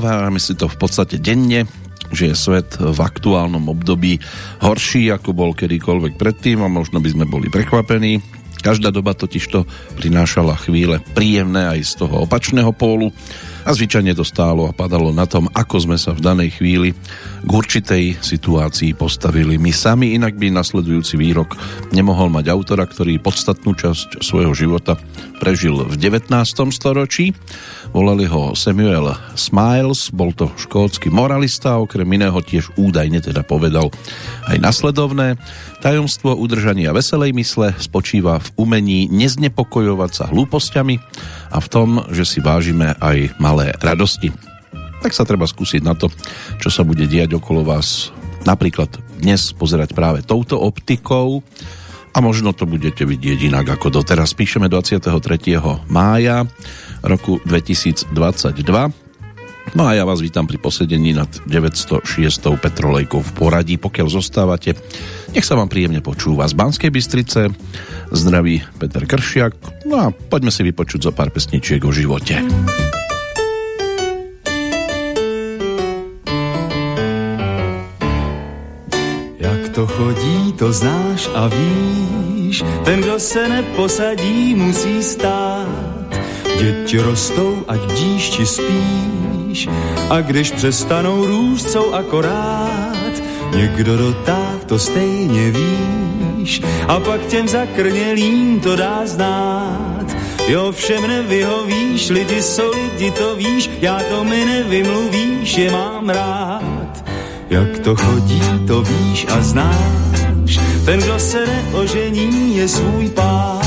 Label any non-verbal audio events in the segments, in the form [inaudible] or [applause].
Nahovárame si to v podstate denne, že je svet v aktuálnom období horší, ako bol kedykoľvek predtým a možno by sme boli prekvapení. Každá doba totižto prinášala chvíle príjemné aj z toho opačného pólu a zvyčajne to stálo a padalo na tom, ako sme sa v danej chvíli k určitej situácii postavili my sami, inak by nasledujúci výrok nemohol mať autora, ktorý podstatnú časť svojho života prežil v 19. storočí. Volali ho Samuel Smiles, bol to škótsky moralista, okrem iného tiež údajne teda povedal aj nasledovné. Tajomstvo udržania veselej mysle spočíva v umení neznepokojovať sa hlúpostiami a v tom, že si vážime aj malé radosti. Tak sa treba skúsiť na to, čo sa bude diať okolo vás napríklad dnes pozerať práve touto optikou a možno to budete vidieť inak ako doteraz. Píšeme 23. mája roku 2022 No a ja vás vítam pri posedení nad 906. Petrolejkou v poradí. Pokiaľ zostávate, nech sa vám príjemne počúva z Banskej Bystrice. Zdraví Peter Kršiak. No a poďme si vypočuť zo pár pesničiek o živote. Jak to chodí, to znáš a víš, ten, kdo se neposadí, musí stát. Děti rostou, ať bdíš či spíš, a když přestanou růst, jsou akorát. Někdo dotáh, to stejně víš, a pak těm zakrnělým to dá znát. Jo, všem nevyhovíš, lidi jsou lidi, to víš, já to mi nevymluvíš, je mám rád. Jak to chodí, to víš a znáš, ten, kdo se neožení, je svůj pán.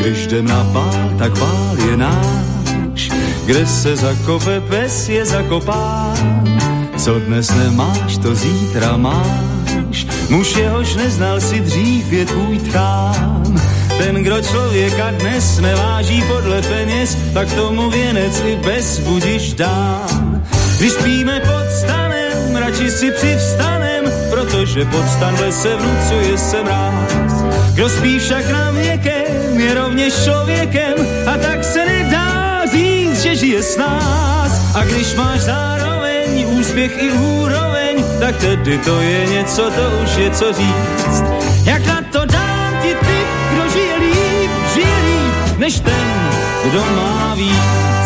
Když jdem na bál, tak bál je náš, kde se zakope pes je zakopán. Co dnes nemáš, to zítra máš. Muž jehož neznal si dřív je tvůj tchán. Ten, kdo člověka dnes neváží podle peněz, tak tomu věnec i bez budiš dám. Když spíme pod stanem, radši si přivstanem, protože pod stan se vnucuje se mráz. Kdo spí však na věkem, je rovněž člověkem a tak se nedá říct, že žije s nás. A když máš zároveň úspěch i úroveň, tak tedy to je něco, to už je co říct. Jak na to dám ti ty, kdo žije líp, žije líp, než ten, kdo má víc.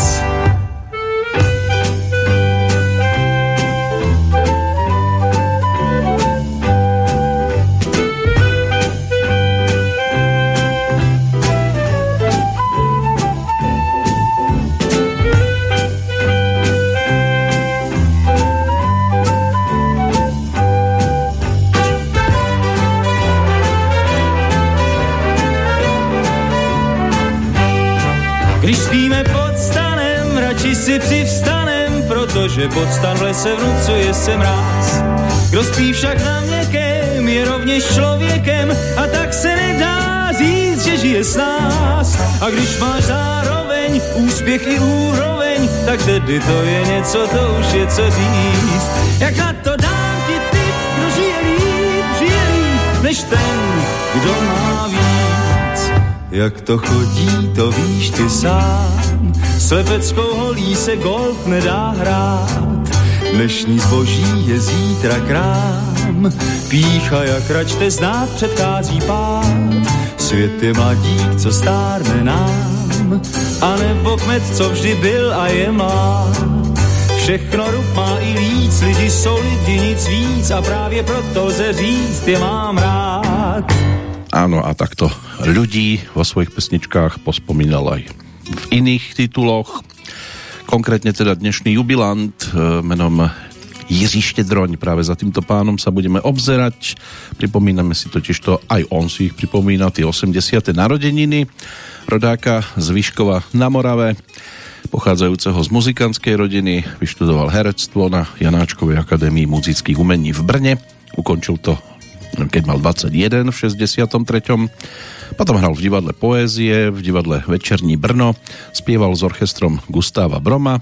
Protože pod stan v lese vnucuje se mráz. Kdo spí však na měkém, je rovněž člověkem a tak se nedá říct, že žije s nás. A když máš zároveň úspěch i úroveň, tak tedy to je něco, to už je co říct. Jak na to dám ti ty, kdo žije líp, žije líp, než ten, kdo má víc. Jak to chodí, to víš ty sám. Slepeckou holí se golf nedá hrát. Dnešní zboží je zítra krám. Pícha jak račte znát předchází pád. Svět je mladík, co stárne nám. A nebo kmet, co vždy byl a je mlád. Všechno rub má i víc, lidi jsou lidi, nic víc a právě proto lze říct, je mám rád. Áno, a takto ľudí vo svojich pesničkách pospomínal aj v iných tituloch. Konkrétne teda dnešný jubilant e, menom Jiří Štedroň. Práve za týmto pánom sa budeme obzerať. Pripomíname si totiž to, aj on si ich pripomína, tie 80. narodeniny rodáka z Vyškova na Morave pochádzajúceho z muzikantskej rodiny, vyštudoval herectvo na Janáčkovej akadémii muzických umení v Brne, ukončil to keď mal 21 v 63. Potom hral v divadle Poézie, v divadle Večerní Brno, spieval s orchestrom Gustáva Broma,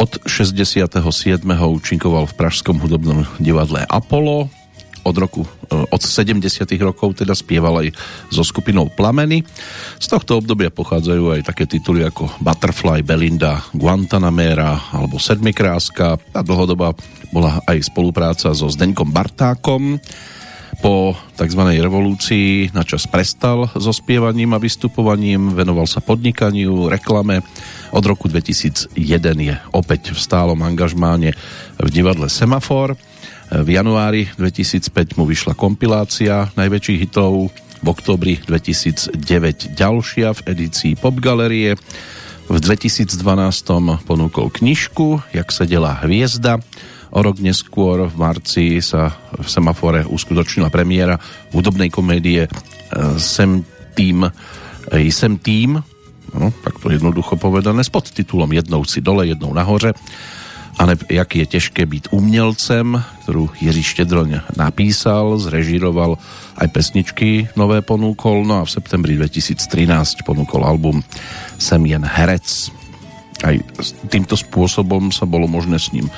od 67. účinkoval v Pražskom hudobnom divadle Apollo, od roku od 70 rokov teda spieval aj so skupinou Plameny. Z tohto obdobia pochádzajú aj také tituly ako Butterfly, Belinda, Guantanamera alebo Sedmikráska a dlhodoba bola aj spolupráca so Zdeňkom Bartákom. Po tzv. revolúcii načas prestal so spievaním a vystupovaním, venoval sa podnikaniu, reklame. Od roku 2001 je opäť v stálom angažmáne v divadle Semafor v januári 2005 mu vyšla kompilácia najväčších hitov, v oktobri 2009 ďalšia v edícii Pop Galerie. V 2012 ponúkol knižku Jak sedela hviezda. O rok neskôr v marci sa v Semafore uskutočnila premiéra hudobnej komédie e, Sem tým, e, Sem tým, no, tak to jednoducho povedané, s podtitulom Jednou si dole, jednou nahoře a ne, jak je těžké být umělcem, ktorú Jiří Štedroň napísal, zrežíroval aj pesničky nové ponúkol, no a v septembri 2013 ponúkol album Sem jen herec. Aj týmto spôsobom sa bolo možné s ním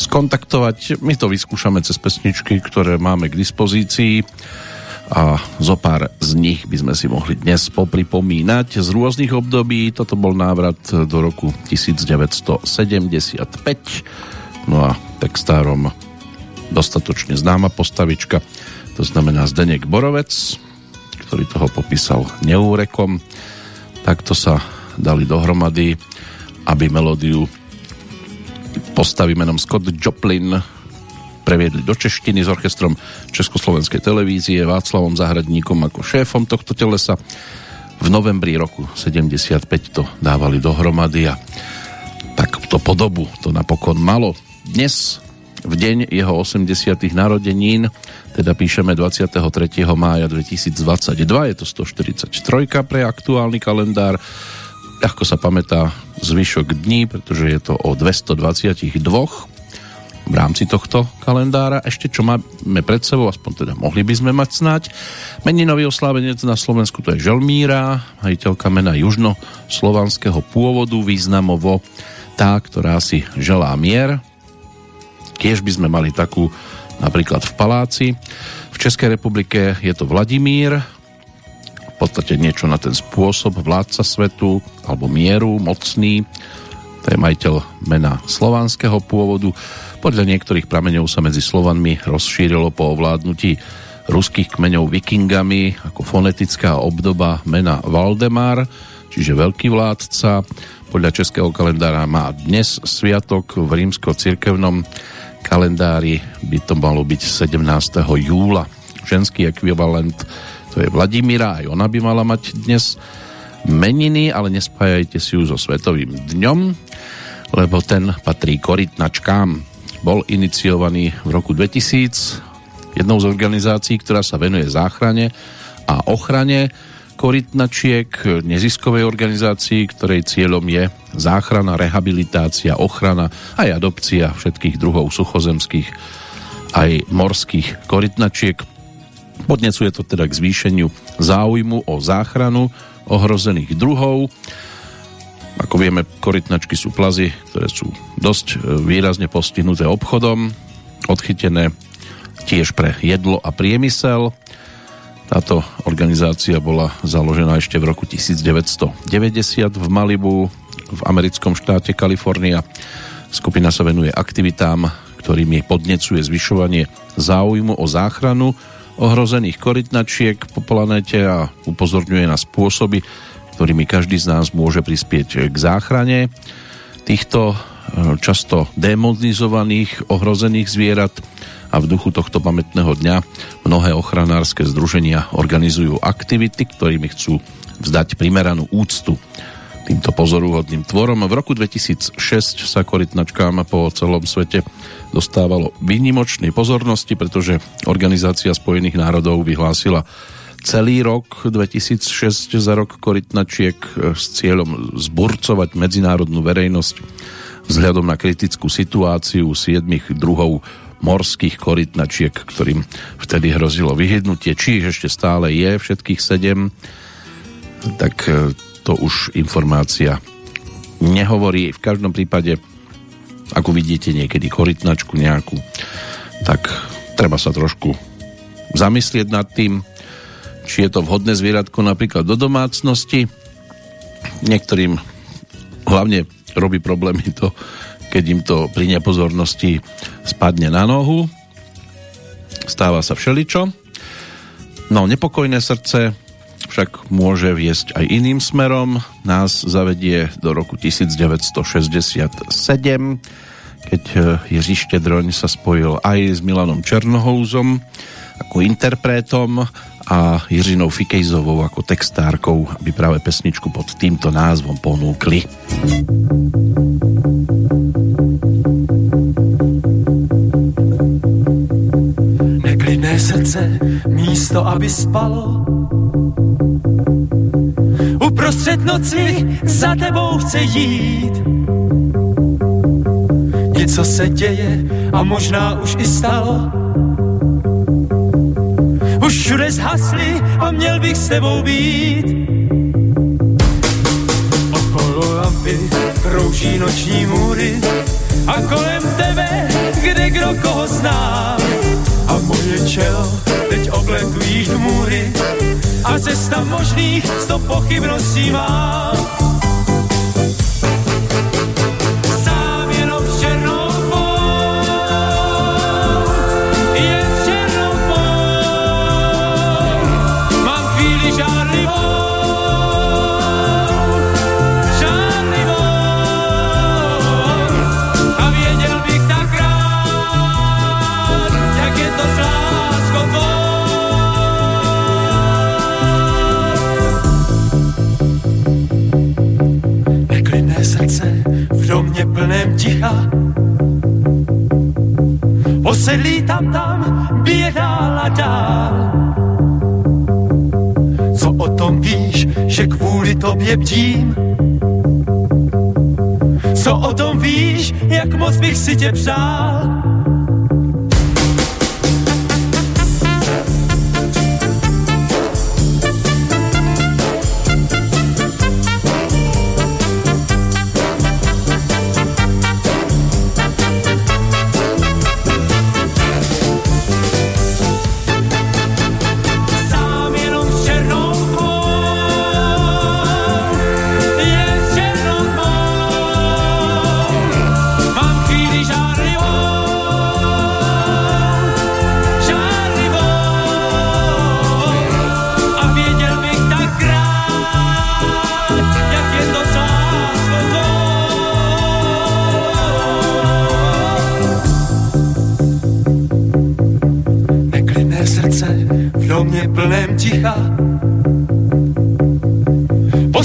skontaktovať. My to vyskúšame cez pesničky, ktoré máme k dispozícii a zo pár z nich by sme si mohli dnes popripomínať z rôznych období. Toto bol návrat do roku 1975. No a textárom dostatočne známa postavička, to znamená Zdenek Borovec, ktorý toho popísal neúrekom. Takto sa dali dohromady, aby melódiu postavy menom Scott Joplin previedli do češtiny s orchestrom Československej televízie Václavom Zahradníkom ako šéfom tohto telesa. V novembri roku 75 to dávali dohromady a tak to podobu to napokon malo. Dnes v deň jeho 80. narodenín, teda píšeme 23. mája 2022, je to 143 pre aktuálny kalendár. Ako sa pamätá zvyšok dní, pretože je to o 222 v rámci tohto kalendára. Ešte čo máme pred sebou, aspoň teda mohli by sme mať snať. Meninový oslávenec na Slovensku to je Želmíra, majiteľka mena južnoslovanského pôvodu, významovo tá, ktorá si želá mier. Tiež by sme mali takú napríklad v Paláci. V Českej republike je to Vladimír, podstate niečo na ten spôsob vládca svetu alebo mieru, mocný. To je majiteľ mena slovanského pôvodu. Podľa niektorých prameňov sa medzi Slovanmi rozšírilo po ovládnutí ruských kmeňov vikingami ako fonetická obdoba mena Valdemar, čiže veľký vládca. Podľa českého kalendára má dnes sviatok v rímsko-cirkevnom kalendári by to malo byť 17. júla. Ženský ekvivalent to je Vladimíra, aj ona by mala mať dnes meniny, ale nespájajte si ju so Svetovým dňom, lebo ten patrí korytnačkám bol iniciovaný v roku 2000 jednou z organizácií, ktorá sa venuje záchrane a ochrane korytnačiek, neziskovej organizácii, ktorej cieľom je záchrana, rehabilitácia, ochrana aj adopcia všetkých druhov suchozemských aj morských korytnačiek. Podnecuje to teda k zvýšeniu záujmu o záchranu ohrozených druhov ako vieme, korytnačky sú plazy, ktoré sú dosť e, výrazne postihnuté obchodom, odchytené tiež pre jedlo a priemysel. Táto organizácia bola založená ešte v roku 1990 v Malibu v americkom štáte Kalifornia. Skupina sa venuje aktivitám, ktorými podnecuje zvyšovanie záujmu o záchranu ohrozených korytnačiek po planéte a upozorňuje na spôsoby, ktorými každý z nás môže prispieť k záchrane. Týchto e, často demonizovaných, ohrozených zvierat a v duchu tohto pamätného dňa mnohé ochranárske združenia organizujú aktivity, ktorými chcú vzdať primeranú úctu týmto pozoruhodným tvorom. V roku 2006 sa korytnačkám po celom svete dostávalo výnimočnej pozornosti, pretože Organizácia spojených národov vyhlásila celý rok 2006 za rok korytnačiek s cieľom zburcovať medzinárodnú verejnosť vzhľadom na kritickú situáciu siedmých druhov morských korytnačiek, ktorým vtedy hrozilo vyhydnutie. Či ešte stále je všetkých sedem, tak e, to už informácia nehovorí. V každom prípade, ako vidíte niekedy korytnačku nejakú, tak treba sa trošku zamyslieť nad tým, či je to vhodné zvieratko napríklad do domácnosti. Niektorým hlavne robí problémy to, keď im to pri nepozornosti spadne na nohu. Stáva sa všeličo. No, nepokojné srdce však môže viesť aj iným smerom. Nás zavedie do roku 1967, keď eh, Jiří Štedroň sa spojil aj s Milanom Černohouzom ako interpretom a Jiřinou Fikejzovou ako textárkou, aby práve pesničku pod týmto názvom ponúkli. Srdce, místo, aby spalo, uprostřed noci za tebou chce jít. Něco se děje a možná už i stalo. Už všude zhasli a měl bych s tebou být. Okolo lampy krouží noční můry a kolem tebe, kde kdo koho zná. A moje čelo teď obletují můry a cesta možných sto pochybností má. Plném ticha. Posedlí tam tam, a dál. Co o tom víš, že kvůli tobě bdím? Co o tom víš, jak moc bych si tě přál?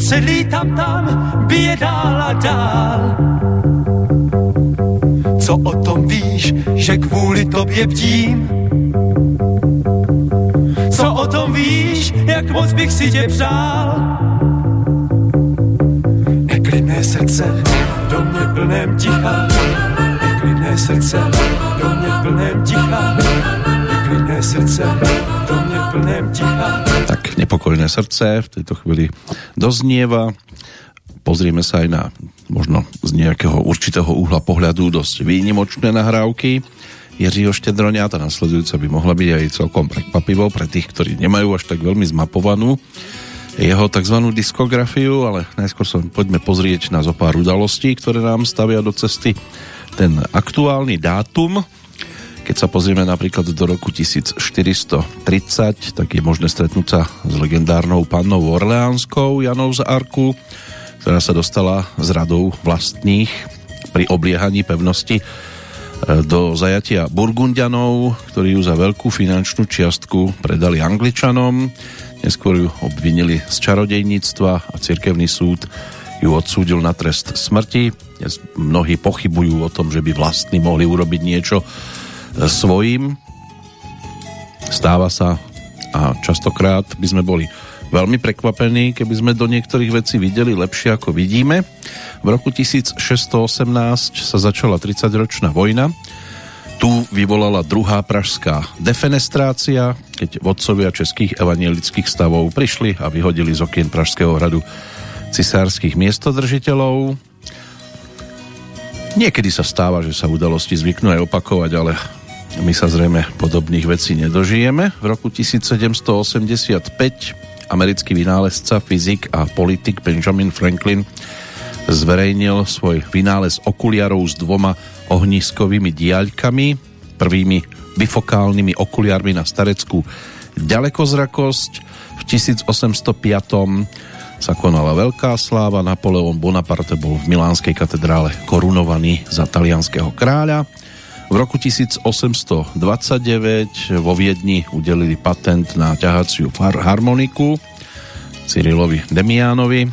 Posedlí tam tam, bije dál a dál. Co o tom víš, že kvůli tobě bdím? Co o tom víš, jak moc bych si tě přál? Neklidné srdce, do mě plném ticha. Neklidné srdce, do mě plném ticha. Neklidné srdce, do mě plném ticha. Nepokojné srdce v tejto chvíli doznieva. Pozrieme sa aj na možno z nejakého určitého uhla pohľadu dosť výnimočné nahrávky. Jiřího Štedroňa, tá nasledujúca by mohla byť aj celkom prekvapivou pre tých, ktorí nemajú až tak veľmi zmapovanú jeho tzv. diskografiu, ale najskôr sa poďme pozrieť na zo pár udalostí, ktoré nám stavia do cesty ten aktuálny dátum, keď sa pozrieme napríklad do roku 1430, tak je možné stretnúť sa s legendárnou pannou Orleánskou Janou z Arku, ktorá sa dostala z radou vlastných pri obliehaní pevnosti e, do zajatia Burgundianov, ktorí ju za veľkú finančnú čiastku predali Angličanom. Neskôr ju obvinili z čarodejníctva a cirkevný súd ju odsúdil na trest smrti. Dnes mnohí pochybujú o tom, že by vlastní mohli urobiť niečo svojím. Stáva sa a častokrát by sme boli veľmi prekvapení, keby sme do niektorých vecí videli lepšie ako vidíme. V roku 1618 sa začala 30-ročná vojna. Tu vyvolala druhá pražská defenestrácia, keď vodcovia českých evanielických stavov prišli a vyhodili z okien Pražského hradu cisárskych miestodržiteľov. Niekedy sa stáva, že sa udalosti zvyknú aj opakovať, ale my sa zrejme podobných vecí nedožijeme. V roku 1785 americký vynálezca, fyzik a politik Benjamin Franklin zverejnil svoj vynález okuliarov s dvoma ohniskovými diaľkami, prvými bifokálnymi okuliarmi na stareckú ďalekozrakosť. V 1805 sa konala veľká sláva, Napoleon Bonaparte bol v Milánskej katedrále korunovaný za talianského kráľa. V roku 1829 vo Viedni udelili patent na ťahaciu harmoniku Cyrilovi Demiánovi,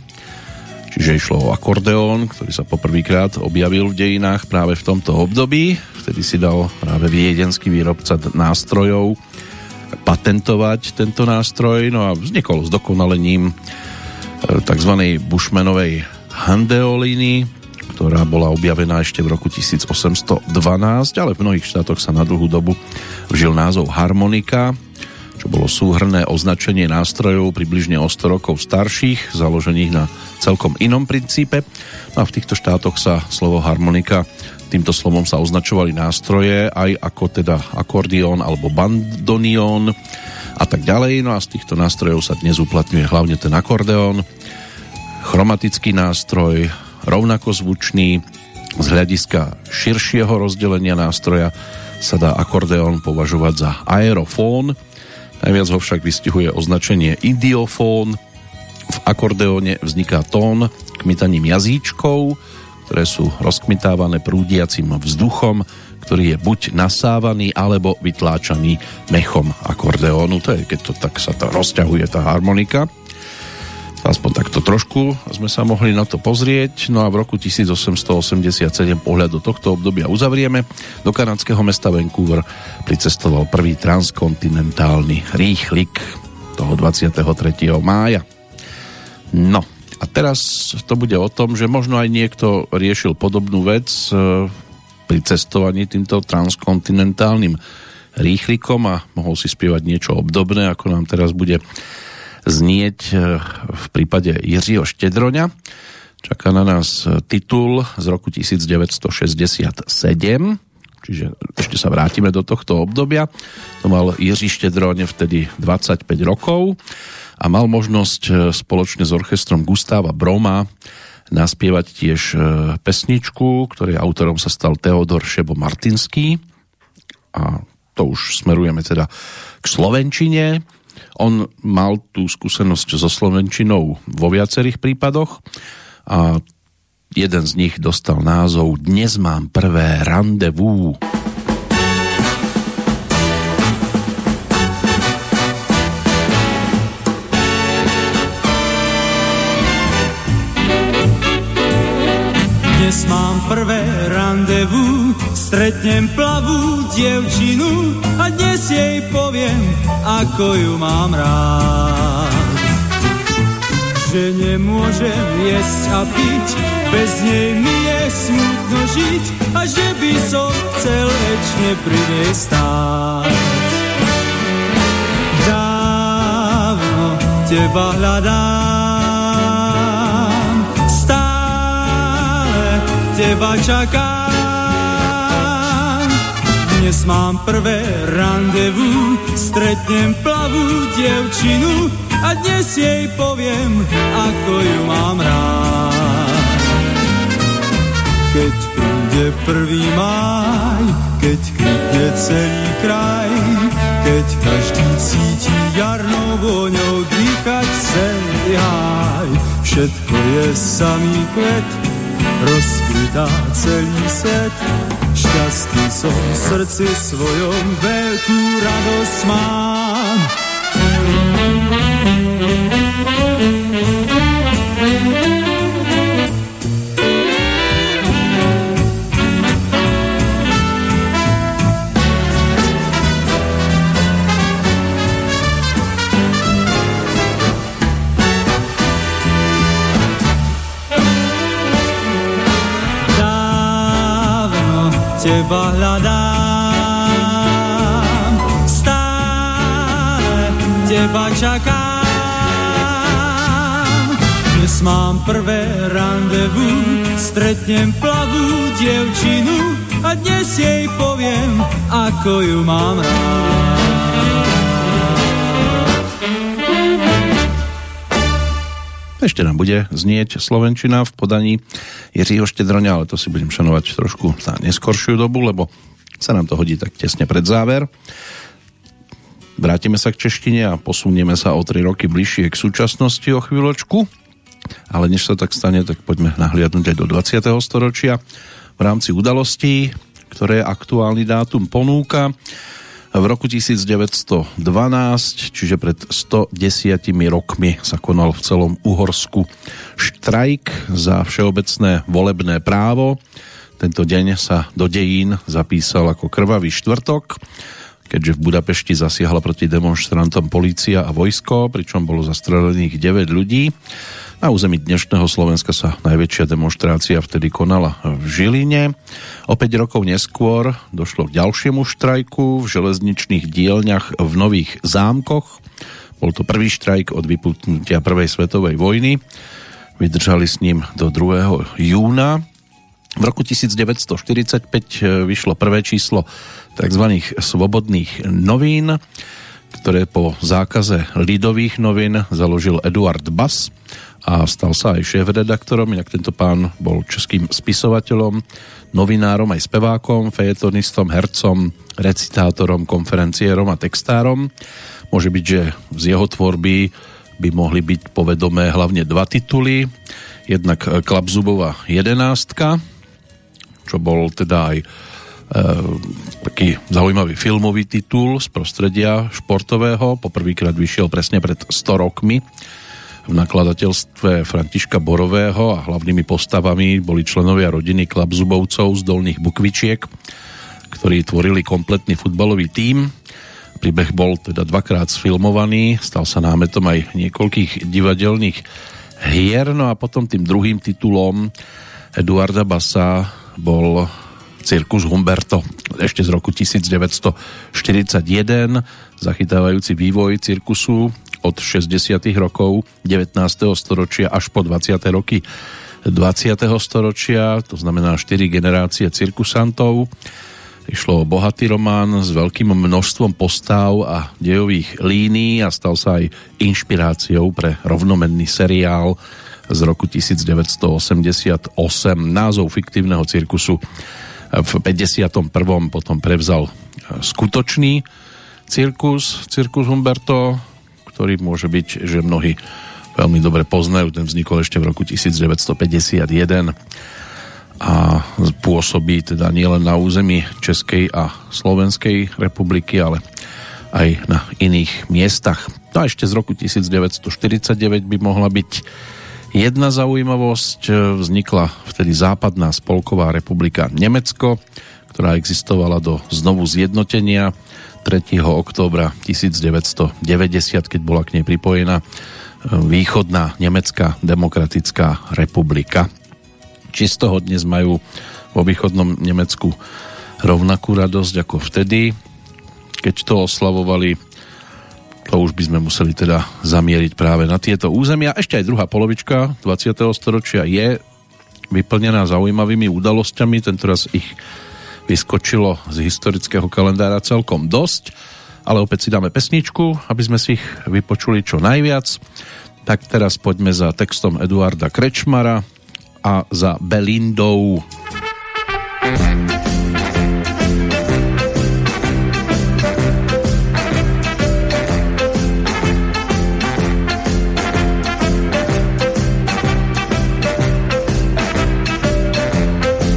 čiže išlo o akordeón, ktorý sa poprvýkrát objavil v dejinách práve v tomto období. Vtedy si dal práve viedenský výrobca nástrojov patentovať tento nástroj, no a vznikol s dokonalením e, tzv. Bushmanovej handeoliny, ktorá bola objavená ešte v roku 1812, ale v mnohých štátoch sa na dlhú dobu vžil názov harmonika, čo bolo súhrné označenie nástrojov približne o 100 rokov starších, založených na celkom inom princípe. No a v týchto štátoch sa slovo harmonika týmto slovom sa označovali nástroje aj ako teda akordión alebo bandonión a tak ďalej. No a z týchto nástrojov sa dnes uplatňuje hlavne ten akordeón, chromatický nástroj, rovnako zvučný. Z hľadiska širšieho rozdelenia nástroja sa dá akordeón považovať za aerofón. Najviac ho však vystihuje označenie idiofón. V akordeóne vzniká tón kmitaním jazyčkov, ktoré sú rozkmitávané prúdiacim vzduchom, ktorý je buď nasávaný alebo vytláčaný mechom akordeónu. To je, keď to tak sa to rozťahuje tá harmonika. Aspoň takto trošku sme sa mohli na to pozrieť. No a v roku 1887 pohľad do tohto obdobia uzavrieme. Do kanadského mesta Vancouver pricestoval prvý transkontinentálny rýchlik toho 23. mája. No a teraz to bude o tom, že možno aj niekto riešil podobnú vec e, pri cestovaní týmto transkontinentálnym rýchlikom a mohol si spievať niečo obdobné, ako nám teraz bude znieť e, v prípade Jiřího Štedroňa. Čaká na nás titul z roku 1967, čiže ešte sa vrátime do tohto obdobia. To mal Jiří Štedroň vtedy 25 rokov a mal možnosť e, spoločne s orchestrom Gustáva Broma naspievať tiež pesničku, ktorej autorom sa stal Teodor Šebo Martinský a to už smerujeme teda k Slovenčine on mal tú skúsenosť so Slovenčinou vo viacerých prípadoch a jeden z nich dostal názov Dnes mám prvé randevú. Dnes mám prvé randevu, stretnem plavú dievčinu a dnes jej poviem, ako ju mám rád. Že nemôžem jesť a piť, bez nej mi je smutno žiť a že by som chcel večne pri nej stáť. Dávno teba hľadám, teba čakám. Dnes mám prvé randevu, stretnem plavú dievčinu a dnes jej poviem, ako ju mám rád. Keď príde prvý máj, keď kvitne celý kraj, keď každý cíti jarnou vôňou dýchať celý háj, všetko je samý kvet, rozkvitá celý svet. Šťastný som v srdci svojom, veľkú radosť mám. Teba hľadám, stále teba čakám. Dnes mám prvé randevu, stretnem plavú dievčinu a dnes jej poviem, ako ju mám rád. Ešte nám bude znieť Slovenčina v podaní Jiřího Štedroňa, ale to si budem šanovať trošku na neskoršiu dobu, lebo sa nám to hodí tak tesne pred záver. Vrátime sa k češtine a posunieme sa o 3 roky bližšie k súčasnosti o chvíľočku. Ale než sa tak stane, tak poďme nahliadnúť aj do 20. storočia v rámci udalostí, ktoré aktuálny dátum ponúka v roku 1912, čiže pred 110 rokmi sa konal v celom Uhorsku štrajk za všeobecné volebné právo. Tento deň sa do dejín zapísal ako krvavý štvrtok, keďže v Budapešti zasiahla proti demonstrantom polícia a vojsko, pričom bolo zastrelených 9 ľudí. Na území dnešného Slovenska sa najväčšia demonstrácia vtedy konala v Žiline. O 5 rokov neskôr došlo k ďalšiemu štrajku v železničných dielňach v Nových zámkoch. Bol to prvý štrajk od vyputnutia Prvej svetovej vojny. Vydržali s ním do 2. júna. V roku 1945 vyšlo prvé číslo tzv. svobodných novín, ktoré po zákaze lidových novín založil Eduard Bass a stal sa aj šéf-redaktorom, inak tento pán bol českým spisovateľom, novinárom aj spevákom, fejetonistom, hercom, recitátorom, konferenciérom a textárom. Môže byť, že z jeho tvorby by mohli byť povedomé hlavne dva tituly. Jednak Klapzubová jedenástka, čo bol teda aj e, taký zaujímavý filmový titul z prostredia športového. Poprvýkrát vyšiel presne pred 100 rokmi v nakladateľstve Františka Borového a hlavnými postavami boli členovia rodiny Klabzubovcov z Dolných Bukvičiek, ktorí tvorili kompletný futbalový tím. Príbeh bol teda dvakrát sfilmovaný, stal sa námetom aj niekoľkých divadelných hier, no a potom tým druhým titulom Eduarda Basa bol Cirkus Humberto ešte z roku 1941, zachytávajúci vývoj cirkusu od 60. rokov 19. storočia až po 20. roky 20. storočia, to znamená 4 generácie cirkusantov. Išlo o bohatý román s veľkým množstvom postav a dejových línií a stal sa aj inšpiráciou pre rovnomenný seriál z roku 1988. Názov fiktívneho cirkusu v 51. potom prevzal skutočný cirkus, cirkus Humberto, ktorý môže byť, že mnohí veľmi dobre poznajú. Ten vznikol ešte v roku 1951 a pôsobí teda nielen na území Českej a Slovenskej republiky, ale aj na iných miestach. A ešte z roku 1949 by mohla byť jedna zaujímavosť. Vznikla vtedy západná spolková republika Nemecko, ktorá existovala do znovu zjednotenia 3. októbra 1990, keď bola k nej pripojená e, východná Nemecká demokratická republika. Či z toho dnes majú vo východnom Nemecku rovnakú radosť ako vtedy, keď to oslavovali to už by sme museli teda zamieriť práve na tieto územia. Ešte aj druhá polovička 20. storočia je vyplnená zaujímavými udalosťami, tentoraz ich vyskočilo z historického kalendára celkom dosť, ale opäť si dáme pesničku, aby sme si ich vypočuli čo najviac. Tak teraz poďme za textom Eduarda Krečmara a za Belindou.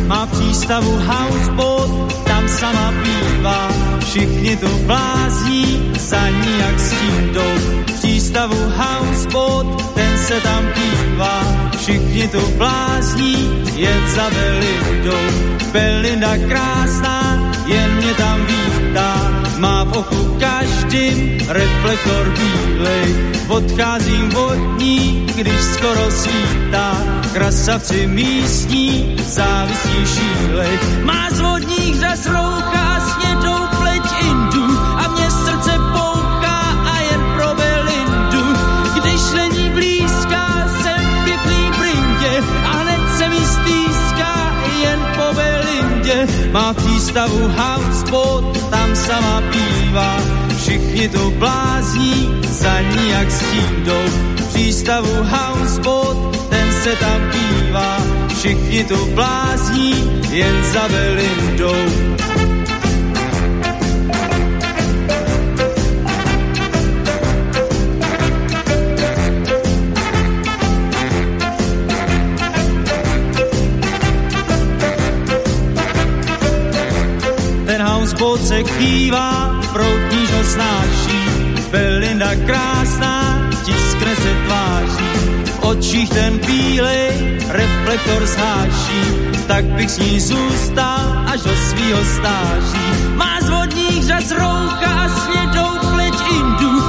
Má přístavu bývá, všichni tu blázní, za ní s tím jdou. V přístavu houseboat, ten se tam kývá, všichni tu blázní, jen za Belindou. Belinda krásná, jen mě tam vítá, má v oku každým reflektor bílej. Odcházím od když skoro svítá, krasavci místní, závistí šílej. Má z vodních řas rouchá Má přístavu houseboat, tam sama pívá, všichni to blázní, za ní jak stídou. Přístavu houseboat, ten se tam pívá, všichni to blázní, jen za Belindou. Se kývá, proutníž ho snáší. Belinda krásná, tiskne se tváří. V očích ten bílej reflektor zháší, tak bych s ní zůstal až do svýho stáží. Má z vodních řas roucha a svědou pleť Indu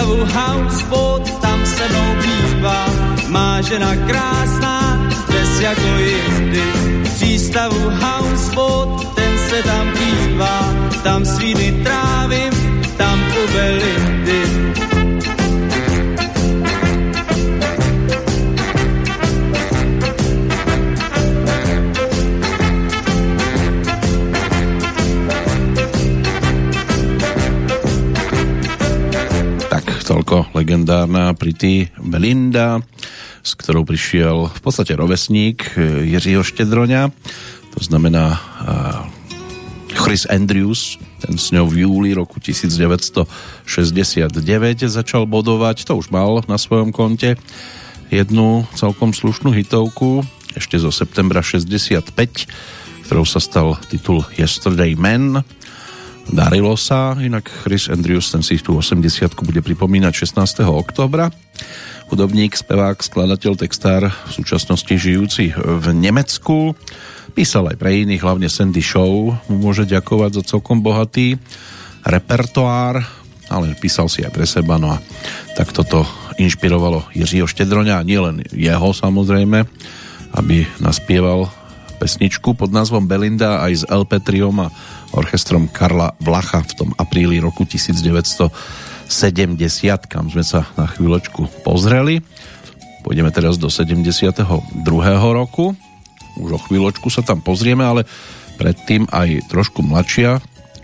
přístavu houseboat, tam se mnou bývá. Má žena krásná, bez jako jindy. Přístavu houseboat, ten se tam bývá. Tam svíny trávím, tam u Belindy. toľko legendárna Prity Belinda, s ktorou prišiel v podstate rovesník eh, Jiřího Štedroňa, to znamená Chris Andrews, ten s ňou v júli roku 1969 začal bodovať, to už mal na svojom konte jednu celkom slušnú hitovku, ešte zo septembra 65, ktorou sa stal titul Yesterday Man, Darilo sa, inak Chris Andrews, ten si tú 80 bude pripomínať 16. oktobra. Hudobník, spevák, skladateľ, textár, v súčasnosti žijúci v Nemecku. Písal aj pre iných, hlavne Sandy Show mu môže ďakovať za celkom bohatý repertoár, ale písal si aj pre seba, no a tak toto inšpirovalo Jiřího Štedroňa, nielen jeho samozrejme, aby naspieval pesničku pod názvom Belinda aj s LP Triom orchestrom Karla Vlacha v tom apríli roku 1970, kam sme sa na chvíľočku pozreli. Pôjdeme teraz do 72. roku. Už o chvíľočku sa tam pozrieme, ale predtým aj trošku mladšia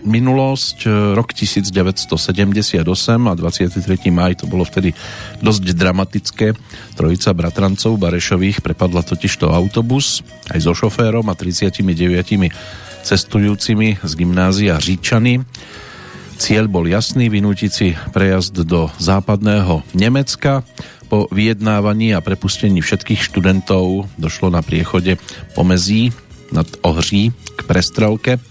minulosť. Rok 1978 a 23. maj to bolo vtedy dosť dramatické. Trojica bratrancov Barešových prepadla totižto autobus aj so šoférom a 39 cestujúcimi z gymnázia Říčany. Cieľ bol jasný, vynútiť si prejazd do západného Nemecka. Po vyjednávaní a prepustení všetkých študentov došlo na priechode pomezí nad Ohří k prestrelke,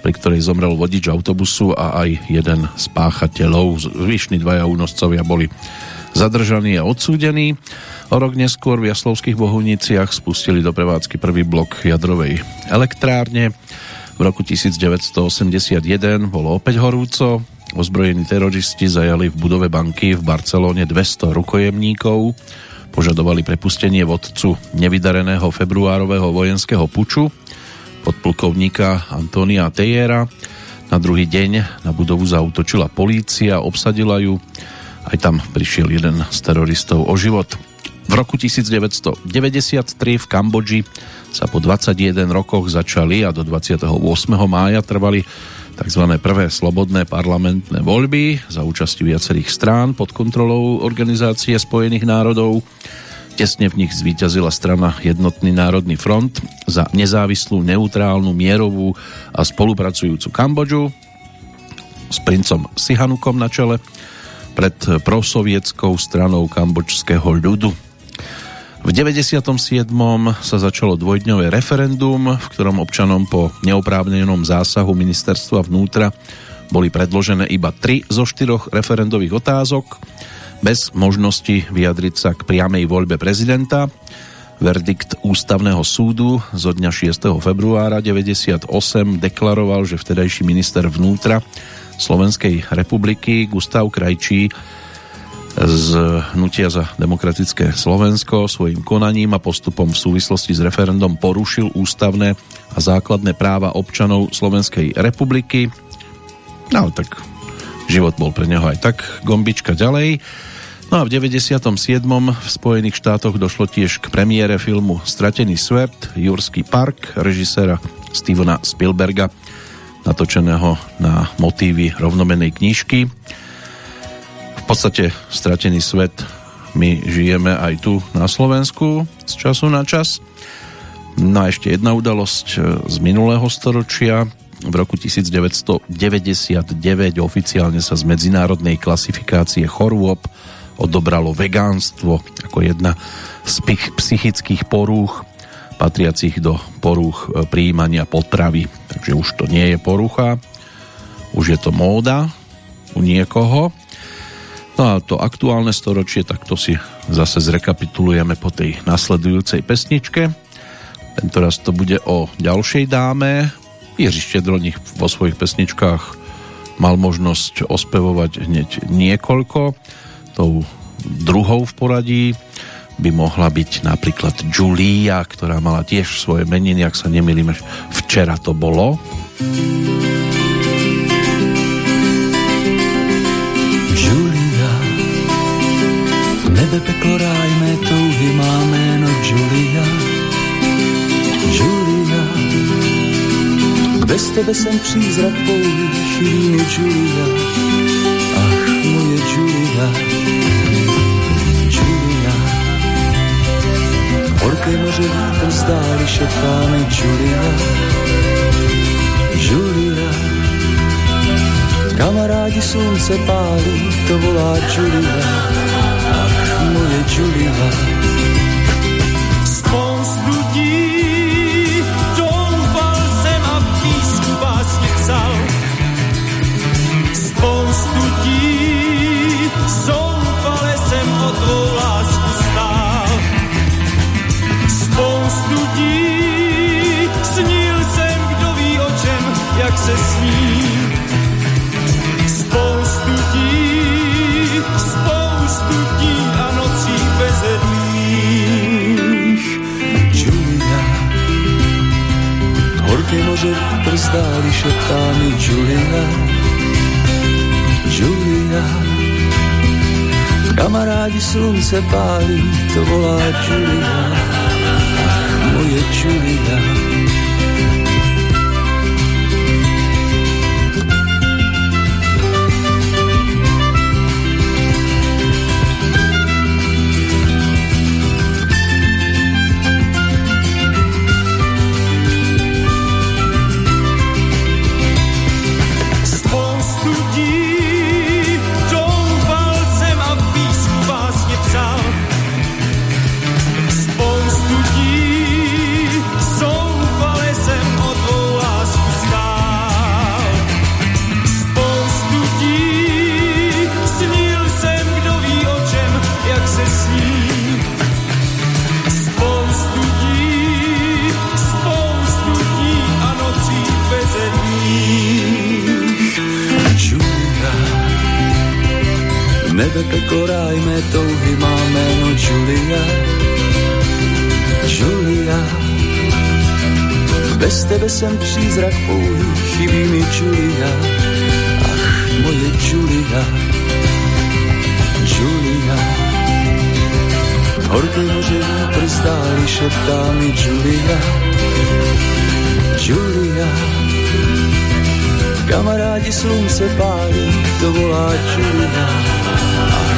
pri ktorej zomrel vodič autobusu a aj jeden z páchateľov. Zvyšní dvaja únoscovia boli zadržaní a odsúdení. O rok neskôr v Jaslovských Bohuniciach spustili do prevádzky prvý blok jadrovej elektrárne. V roku 1981 bolo opäť horúco. Ozbrojení teroristi zajali v budove banky v Barcelone 200 rukojemníkov. Požadovali prepustenie vodcu nevydareného februárového vojenského puču podplukovníka Antonia Tejera. Na druhý deň na budovu zautočila polícia, obsadila ju. Aj tam prišiel jeden z teroristov o život. V roku 1993 v Kambodži sa po 21 rokoch začali a do 28. mája trvali tzv. prvé slobodné parlamentné voľby za účasti viacerých strán pod kontrolou Organizácie spojených národov. Tesne v nich zvíťazila strana Jednotný národný front za nezávislú, neutrálnu, mierovú a spolupracujúcu Kambodžu s princom Sihanukom na čele pred prosovietskou stranou kambočského ľudu v 97. sa začalo dvojdňové referendum, v ktorom občanom po neoprávnenom zásahu ministerstva vnútra boli predložené iba tri zo štyroch referendových otázok, bez možnosti vyjadriť sa k priamej voľbe prezidenta. Verdikt Ústavného súdu zo dňa 6. februára 98 deklaroval, že vtedajší minister vnútra Slovenskej republiky Gustav Krajčí z Hnutia za demokratické Slovensko svojim konaním a postupom v súvislosti s referendum porušil ústavné a základné práva občanov Slovenskej republiky. No tak Život bol pre neho aj tak gombička ďalej. No a v 97. v Spojených štátoch došlo tiež k premiére filmu Stratený svet, Jurský park, režiséra Stevena Spielberga, natočeného na motívy rovnomenej knižky. Podstate Stratený svet my žijeme aj tu na Slovensku z času na čas. No a ešte jedna udalosť z minulého storočia. V roku 1999 oficiálne sa z medzinárodnej klasifikácie chorôb odobralo vegánstvo ako jedna z psychických porúch patriacich do porúch e, príjmania potravy. Takže už to nie je porucha, už je to móda u niekoho. No a to aktuálne storočie, tak to si zase zrekapitulujeme po tej nasledujúcej pesničke. Tentoraz to bude o ďalšej dáme. Jiří Štedronik vo svojich pesničkách mal možnosť ospevovať hneď niekoľko tou druhou v poradí by mohla byť napríklad Julia, ktorá mala tiež svoje meniny, ak sa nemýlim, včera to bolo. Julia, nebe peklo ráj mé touhy má jméno Julia. Julia, bez tebe jsem přízrak pouhý, šínu Julia. Ach, moje Julia, Horké moře vítr zdáli šeptáme Julia, Julia. Kamarádi slunce pálí, to volá Julia, Julia. Zdáli šeptá Julia. Julia. Kamarádi slunce pálí, to volá Julia. Moje Julia. Mé touhy má jméno Julia. Julia. Bez tebe jsem přízrak pouhý, chybí mi Julia. Ach, moje Julia. Julia. Horké moře vítr stáli šeptá mi Julia. Julia. Kamarádi slunce pálí, to volá Julia. Ach,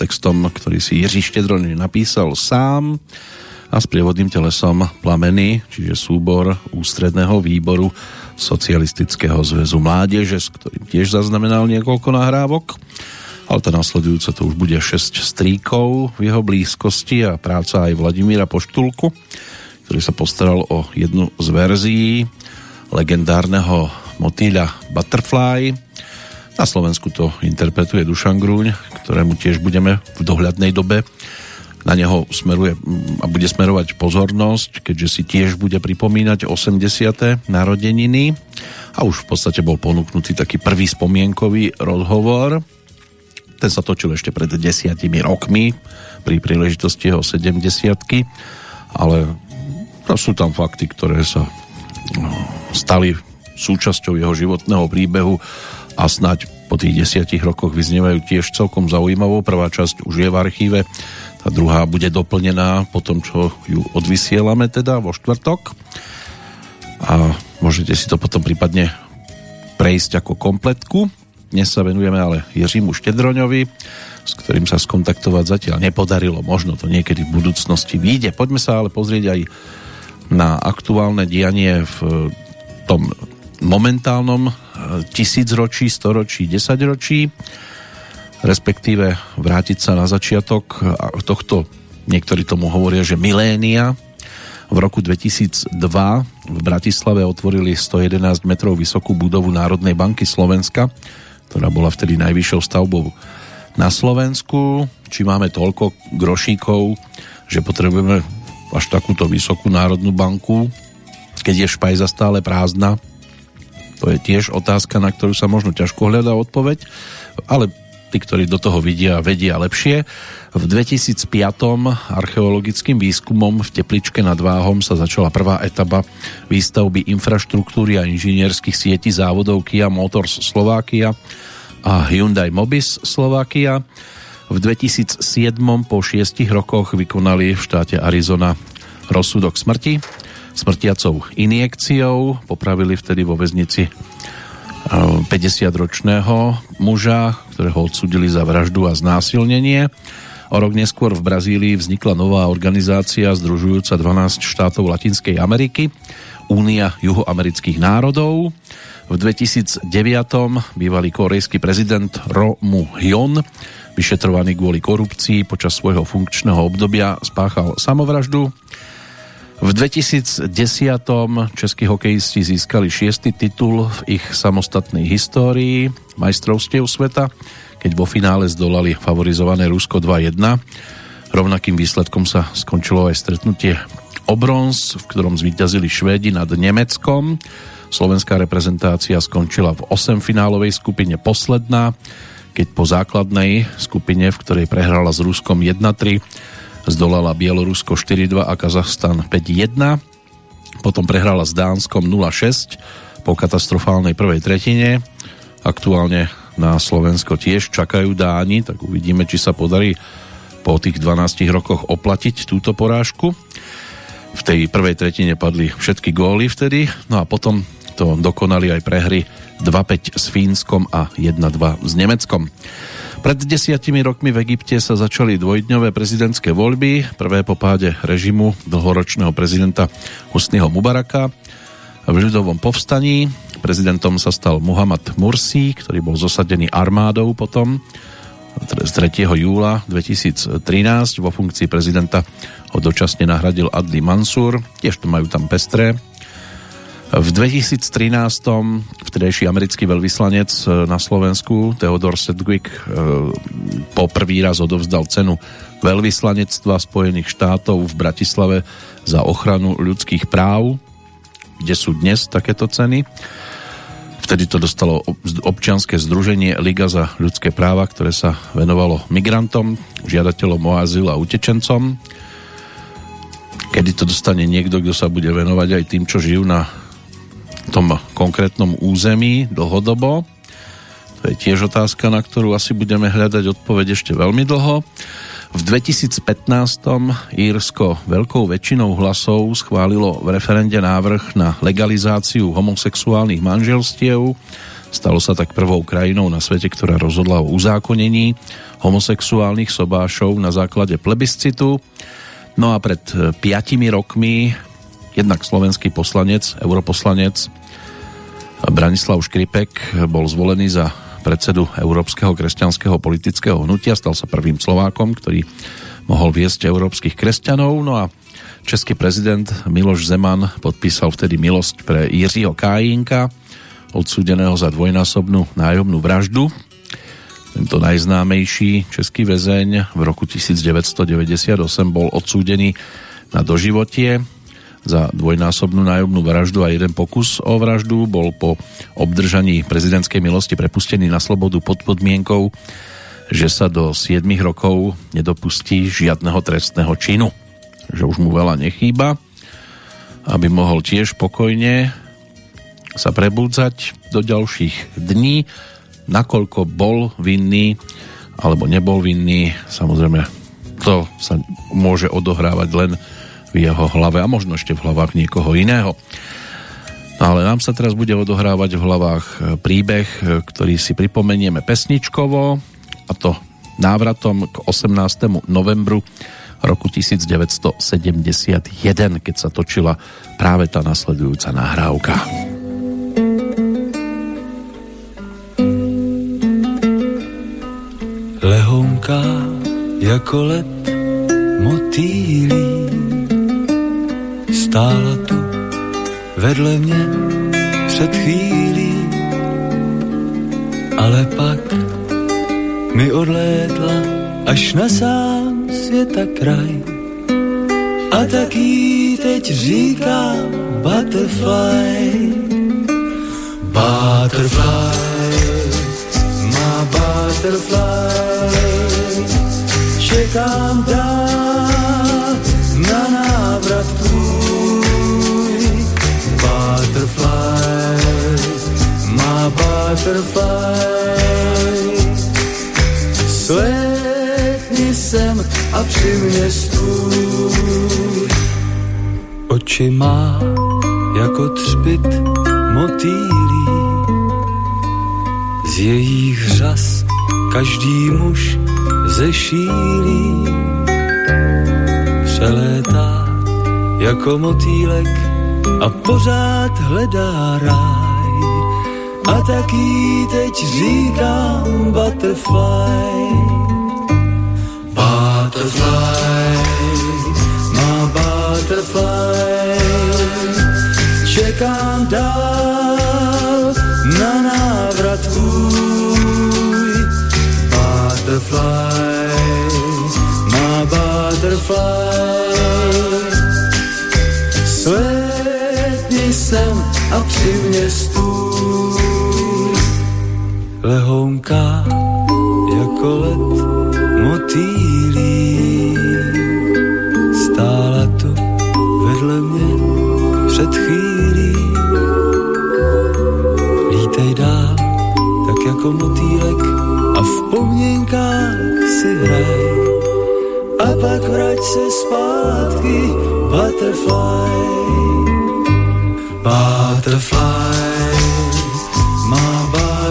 textom, ktorý si Jiří Štedroň napísal sám a s prievodným telesom Plameny, čiže súbor ústredného výboru Socialistického zväzu mládeže, s ktorým tiež zaznamenal niekoľko nahrávok. Ale tá nasledujúca to už bude 6 stríkov v jeho blízkosti a práca aj Vladimíra Poštulku, ktorý sa postaral o jednu z verzií legendárneho motýľa Butterfly. Na Slovensku to interpretuje Dušan Grúň, ktorému tiež budeme v dohľadnej dobe na neho smeruje a bude smerovať pozornosť, keďže si tiež bude pripomínať 80. narodeniny a už v podstate bol ponúknutý taký prvý spomienkový rozhovor. Ten sa točil ešte pred desiatimi rokmi pri príležitosti jeho 70 ale sú tam fakty, ktoré sa no, stali súčasťou jeho životného príbehu a snáď po tých desiatich rokoch vyznievajú tiež celkom zaujímavou. Prvá časť už je v archíve, tá druhá bude doplnená po tom, čo ju odvysielame teda vo štvrtok. A môžete si to potom prípadne prejsť ako kompletku. Dnes sa venujeme ale Jiřímu Štedroňovi, s ktorým sa skontaktovať zatiaľ nepodarilo. Možno to niekedy v budúcnosti vyjde. Poďme sa ale pozrieť aj na aktuálne dianie v tom momentálnom eh, tisícročí, storočí, desaťročí, respektíve vrátiť sa na začiatok tohto, niektorí tomu hovoria, že milénia. V roku 2002 v Bratislave otvorili 111 metrov vysokú budovu Národnej banky Slovenska, ktorá bola vtedy najvyššou stavbou na Slovensku. Či máme toľko grošíkov, že potrebujeme až takúto vysokú Národnú banku, keď je špajza stále prázdna, to je tiež otázka, na ktorú sa možno ťažko hľadá odpoveď, ale tí, ktorí do toho vidia, vedia lepšie. V 2005. archeologickým výskumom v Tepličke nad Váhom sa začala prvá etapa výstavby infraštruktúry a inžinierských sietí závodov Kia Motors Slovakia a Hyundai Mobis Slovakia. V 2007. po šiestich rokoch vykonali v štáte Arizona rozsudok smrti smrtiacou injekciou. Popravili vtedy vo väznici 50-ročného eh, muža, ktorého odsudili za vraždu a znásilnenie. O rok neskôr v Brazílii vznikla nová organizácia združujúca 12 štátov Latinskej Ameriky, Únia juhoamerických národov. V 2009 bývalý korejský prezident Ro Mu Hyun, vyšetrovaný kvôli korupcii počas svojho funkčného obdobia, spáchal samovraždu. V 2010. českí hokejisti získali šiestý titul v ich samostatnej histórii majstrovstiev sveta, keď vo finále zdolali favorizované Rusko 2-1. Rovnakým výsledkom sa skončilo aj stretnutie o bronz, v ktorom zvíťazili Švédi nad Nemeckom. Slovenská reprezentácia skončila v 8 finálovej skupine posledná, keď po základnej skupine, v ktorej prehrala s Ruskom 1-3, zdolala Bielorusko 4-2 a Kazachstan 5-1. Potom prehrala s Dánskom 0-6 po katastrofálnej prvej tretine. Aktuálne na Slovensko tiež čakajú Dáni, tak uvidíme, či sa podarí po tých 12 rokoch oplatiť túto porážku. V tej prvej tretine padli všetky góly vtedy, no a potom to dokonali aj prehry 2-5 s Fínskom a 1-2 s Nemeckom. Pred desiatimi rokmi v Egypte sa začali dvojdňové prezidentské voľby, prvé po páde režimu dlhoročného prezidenta Husniho Mubaraka v ľudovom povstaní. Prezidentom sa stal Muhammad Mursi, ktorý bol zosadený armádou potom z 3. júla 2013 vo funkcii prezidenta ho dočasne nahradil Adli Mansur, tiež to majú tam pestré v 2013. vtedejší americký veľvyslanec e, na Slovensku Theodor Sedgwick e, po prvý raz odovzdal cenu veľvyslanectva Spojených štátov v Bratislave za ochranu ľudských práv, kde sú dnes takéto ceny. Vtedy to dostalo občianske združenie Liga za ľudské práva, ktoré sa venovalo migrantom, žiadateľom o azyl a utečencom. Kedy to dostane niekto, kto sa bude venovať aj tým, čo žijú na tom konkrétnom území dlhodobo? To je tiež otázka, na ktorú asi budeme hľadať odpoveď ešte veľmi dlho. V 2015. Írsko veľkou väčšinou hlasov schválilo v referende návrh na legalizáciu homosexuálnych manželstiev. Stalo sa tak prvou krajinou na svete, ktorá rozhodla o uzákonení homosexuálnych sobášov na základe plebiscitu. No a pred piatimi rokmi jednak slovenský poslanec, europoslanec Branislav Škripek bol zvolený za predsedu Európskeho kresťanského politického hnutia, stal sa prvým Slovákom, ktorý mohol viesť európskych kresťanov, no a český prezident Miloš Zeman podpísal vtedy milosť pre Jiřího Kájinka, odsúdeného za dvojnásobnú nájomnú vraždu. Tento najznámejší český väzeň v roku 1998 bol odsúdený na doživotie za dvojnásobnú nájomnú vraždu a jeden pokus o vraždu. Bol po obdržaní prezidentskej milosti prepustený na slobodu pod podmienkou, že sa do 7 rokov nedopustí žiadneho trestného činu. Že už mu veľa nechýba, aby mohol tiež pokojne sa prebudzať do ďalších dní, nakoľko bol vinný alebo nebol vinný, samozrejme to sa môže odohrávať len v jeho hlave a možno ešte v hlavách niekoho iného. Ale nám sa teraz bude odohrávať v hlavách e, príbeh, e, ktorý si pripomenieme pesničkovo a to návratom k 18. novembru roku 1971, keď sa točila práve tá nasledujúca nahrávka. Lehonká jako let motýlí stála tu vedle mě před chvílí, ale pak mi odlétla až na sám světa kraj. A tak jí teď říkám butterfly, butterfly, má butterfly, čekám dál na návrat. Butterfly, Slétni sem a při mě stůj. Oči má jako třpit motýlí, z jejich řas každý muž zešílí. Přelétá jako motýlek a pořád hledá ráj. A tak jí teď říkám butterfly. Butterfly, má butterfly. Čekám dál na návrat tvůj. Butterfly, má butterfly. Slétni sem a při mě stůj. Lehounká jako let motýlí. Stála tu vedle mě před chvílí. Lítej dál, tak jako motýlek a v pomněnkách si hraj. A pak vrať se zpátky, butterfly. Butterfly,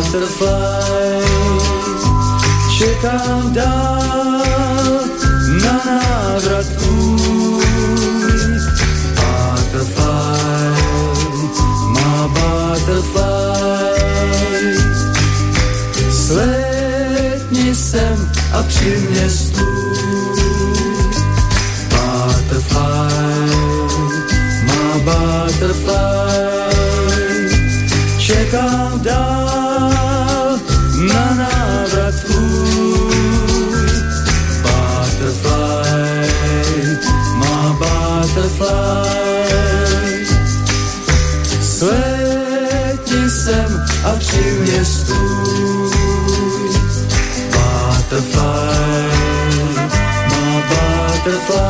butterfly. Čekám dál na návrat tvůj. Butterfly, má sem a při mě stůj. Butterfly, má butterfly. Butterfly.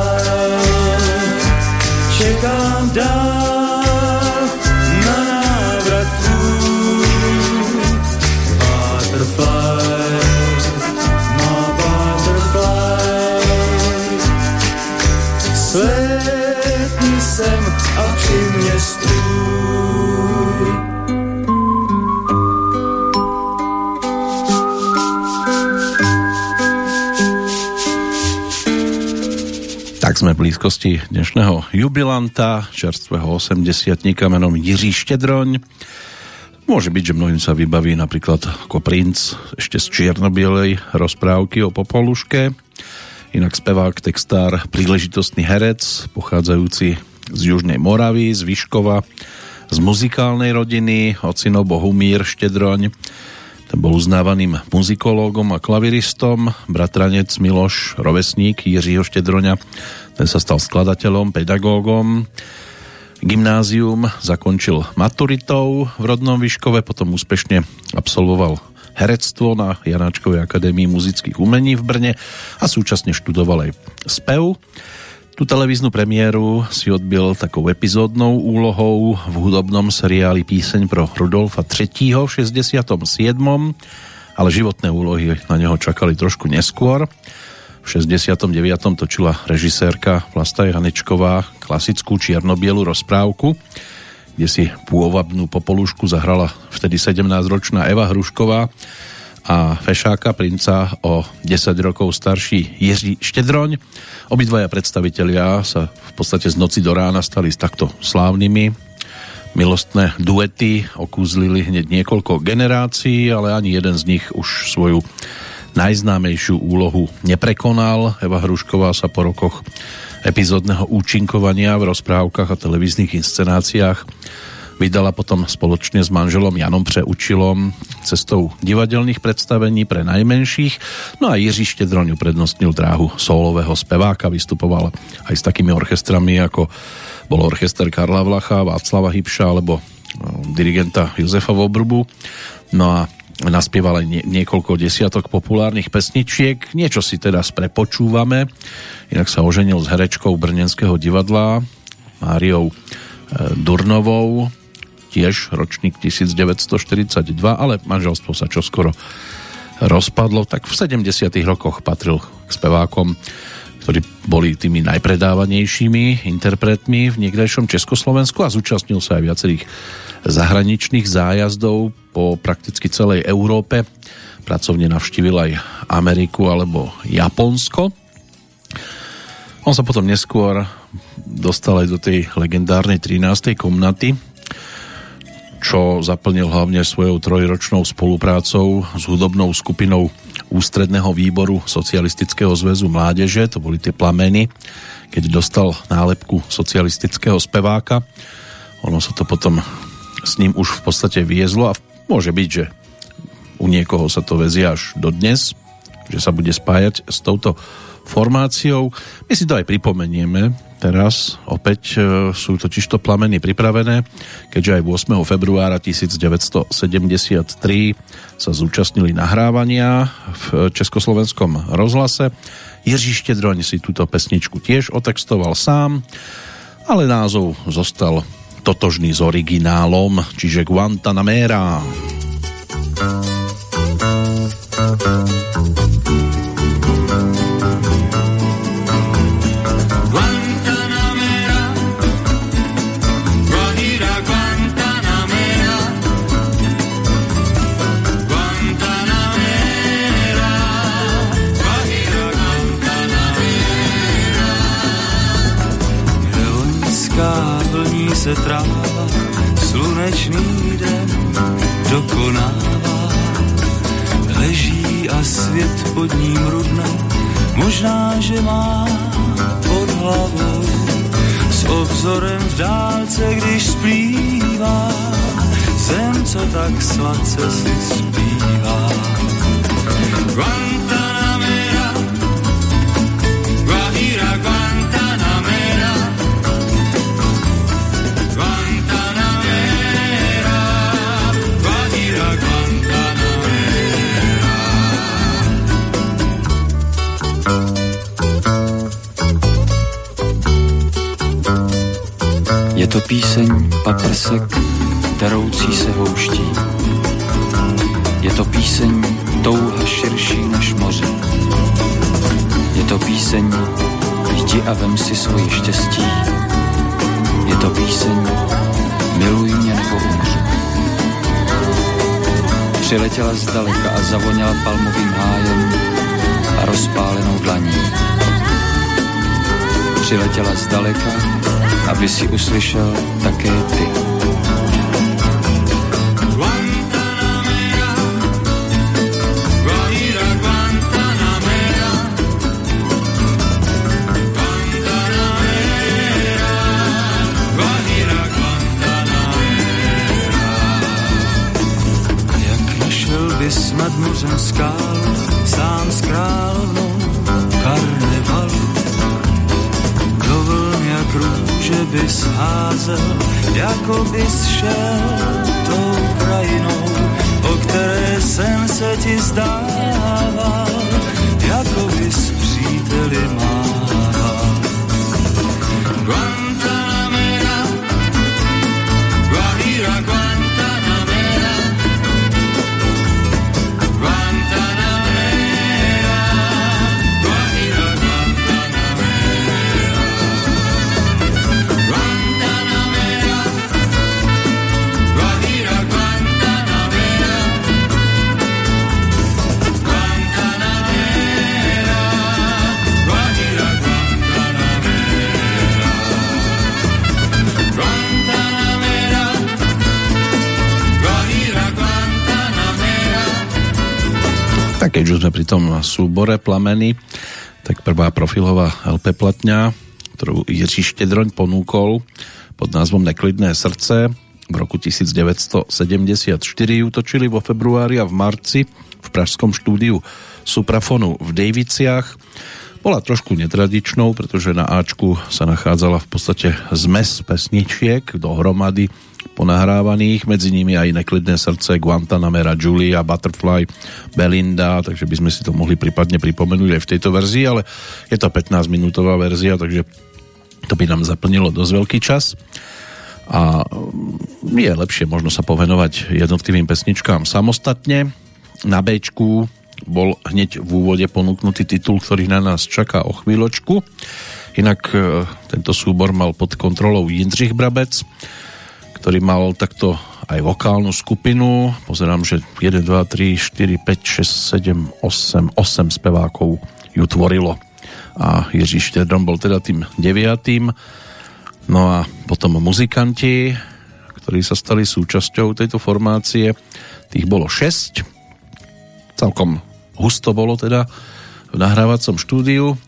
Sme blízkosti dnešného jubilanta, čerstvého 80 menom Jiří Štedroň. Môže byť, že mnohým sa vybaví napríklad ako princ ešte z čiernobielej rozprávky o Popoluške. Inak spevák, textár, príležitostný herec, pochádzajúci z Južnej Moravy, z Vyškova, z muzikálnej rodiny, ocino Bohumír Štedroň, ten bol uznávaným muzikológom a klaviristom, bratranec Miloš, rovesník Jiřího Štedroňa, ten sa stal skladateľom, pedagógom, Gymnázium zakončil maturitou v rodnom Vyškove, potom úspešne absolvoval herectvo na Janáčkovej akadémii muzických umení v Brne a súčasne študoval aj spev. Tu televíznu premiéru si odbil takou epizódnou úlohou v hudobnom seriáli Píseň pro Rudolfa III. v 67. Ale životné úlohy na neho čakali trošku neskôr. V 69. točila režisérka Vlasta Janečková klasickú čiernobielu rozprávku, kde si pôvabnú popolušku zahrala vtedy 17-ročná Eva Hrušková a fešáka princa o 10 rokov starší Jiří Štedroň. Obidvaja predstavitelia sa v podstate z noci do rána stali s takto slávnymi. Milostné duety okúzlili hneď niekoľko generácií, ale ani jeden z nich už svoju najznámejšiu úlohu neprekonal. Eva Hrušková sa po rokoch epizódneho účinkovania v rozprávkach a televíznych inscenáciách vydala potom spoločne s manželom Janom Přeučilom cestou divadelných predstavení pre najmenších. No a Jiří Štedroň uprednostnil dráhu solového speváka, vystupoval aj s takými orchestrami ako bol orchester Karla Vlacha, Václava Hybša alebo no, dirigenta Jozefa Vobrubu. No a naspieval aj nie, niekoľko desiatok populárnych pesničiek. Niečo si teraz prepočúvame. Inak sa oženil s herečkou Brnenského divadla Máriou e, Durnovou, tiež ročník 1942, ale manželstvo sa čoskoro rozpadlo. Tak v 70. rokoch patril k spevákom, ktorí boli tými najpredávanejšími interpretmi v niekdejšom Československu a zúčastnil sa aj viacerých zahraničných zájazdov po prakticky celej Európe. Pracovne navštívil aj Ameriku alebo Japonsko. On sa potom neskôr dostal aj do tej legendárnej 13. komnaty, čo zaplnil hlavne svojou trojročnou spoluprácou s hudobnou skupinou Ústredného výboru Socialistického zväzu mládeže, to boli tie plameny, keď dostal nálepku socialistického speváka. Ono sa to potom s ním už v podstate viezlo a môže byť, že u niekoho sa to vezie až do dnes, že sa bude spájať s touto formáciou. My si to aj pripomenieme teraz. Opäť e, sú totižto plameny pripravené, keďže aj 8. februára 1973 sa zúčastnili nahrávania v Československom rozhlase. Jiří Štedroň si túto pesničku tiež otextoval sám, ale názov zostal totožný s originálom, čiže Guantanamera. Přiletěla zdaleka a zavoněla palmovým hájem a rozpálenou dlaní. Přiletěla zdaleka aby si uslyšel také ty. clouds and skies. Súbore plameny, tak prvá profilová LP platňa, ktorú Jiří Štedroň ponúkol pod názvom Neklidné srdce v roku 1974 ju točili vo februári a v marci v pražskom štúdiu Suprafonu v Daviciach. Bola trošku netradičnou, pretože na Ačku sa nachádzala v podstate zmes pesničiek dohromady ponahrávaných, medzi nimi aj Neklidné srdce, Guantanamera, Julia, Butterfly, Belinda, takže by sme si to mohli prípadne pripomenúť aj v tejto verzii, ale je to 15-minútová verzia, takže to by nám zaplnilo dosť veľký čas a mm, je lepšie možno sa povenovať jednotlivým pesničkám samostatne. Na B bol hneď v úvode ponúknutý titul, ktorý na nás čaká o chvíľočku. Inak e, tento súbor mal pod kontrolou Jindřich Brabec, ktorý mal takto aj vokálnu skupinu. Pozerám, že 1, 2, 3, 4, 5, 6, 7, 8, 8 spevákov ju tvorilo. A Jiří Štedrom bol teda tým deviatým. No a potom muzikanti, ktorí sa stali súčasťou tejto formácie, tých bolo 6. Celkom husto bolo teda v nahrávacom štúdiu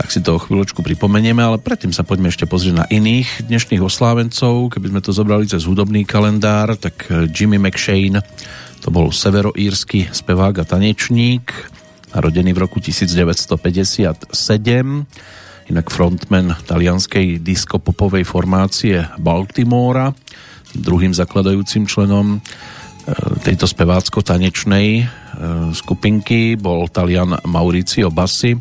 tak si to o chvíľočku pripomenieme, ale predtým sa poďme ešte pozrieť na iných dnešných oslávencov. Keby sme to zobrali cez hudobný kalendár, tak Jimmy McShane, to bol severoírsky spevák a tanečník, narodený v roku 1957, inak frontman talianskej diskopopovej formácie Baltimora, druhým zakladajúcim členom tejto spevácko-tanečnej skupinky bol Talian Mauricio Bassi,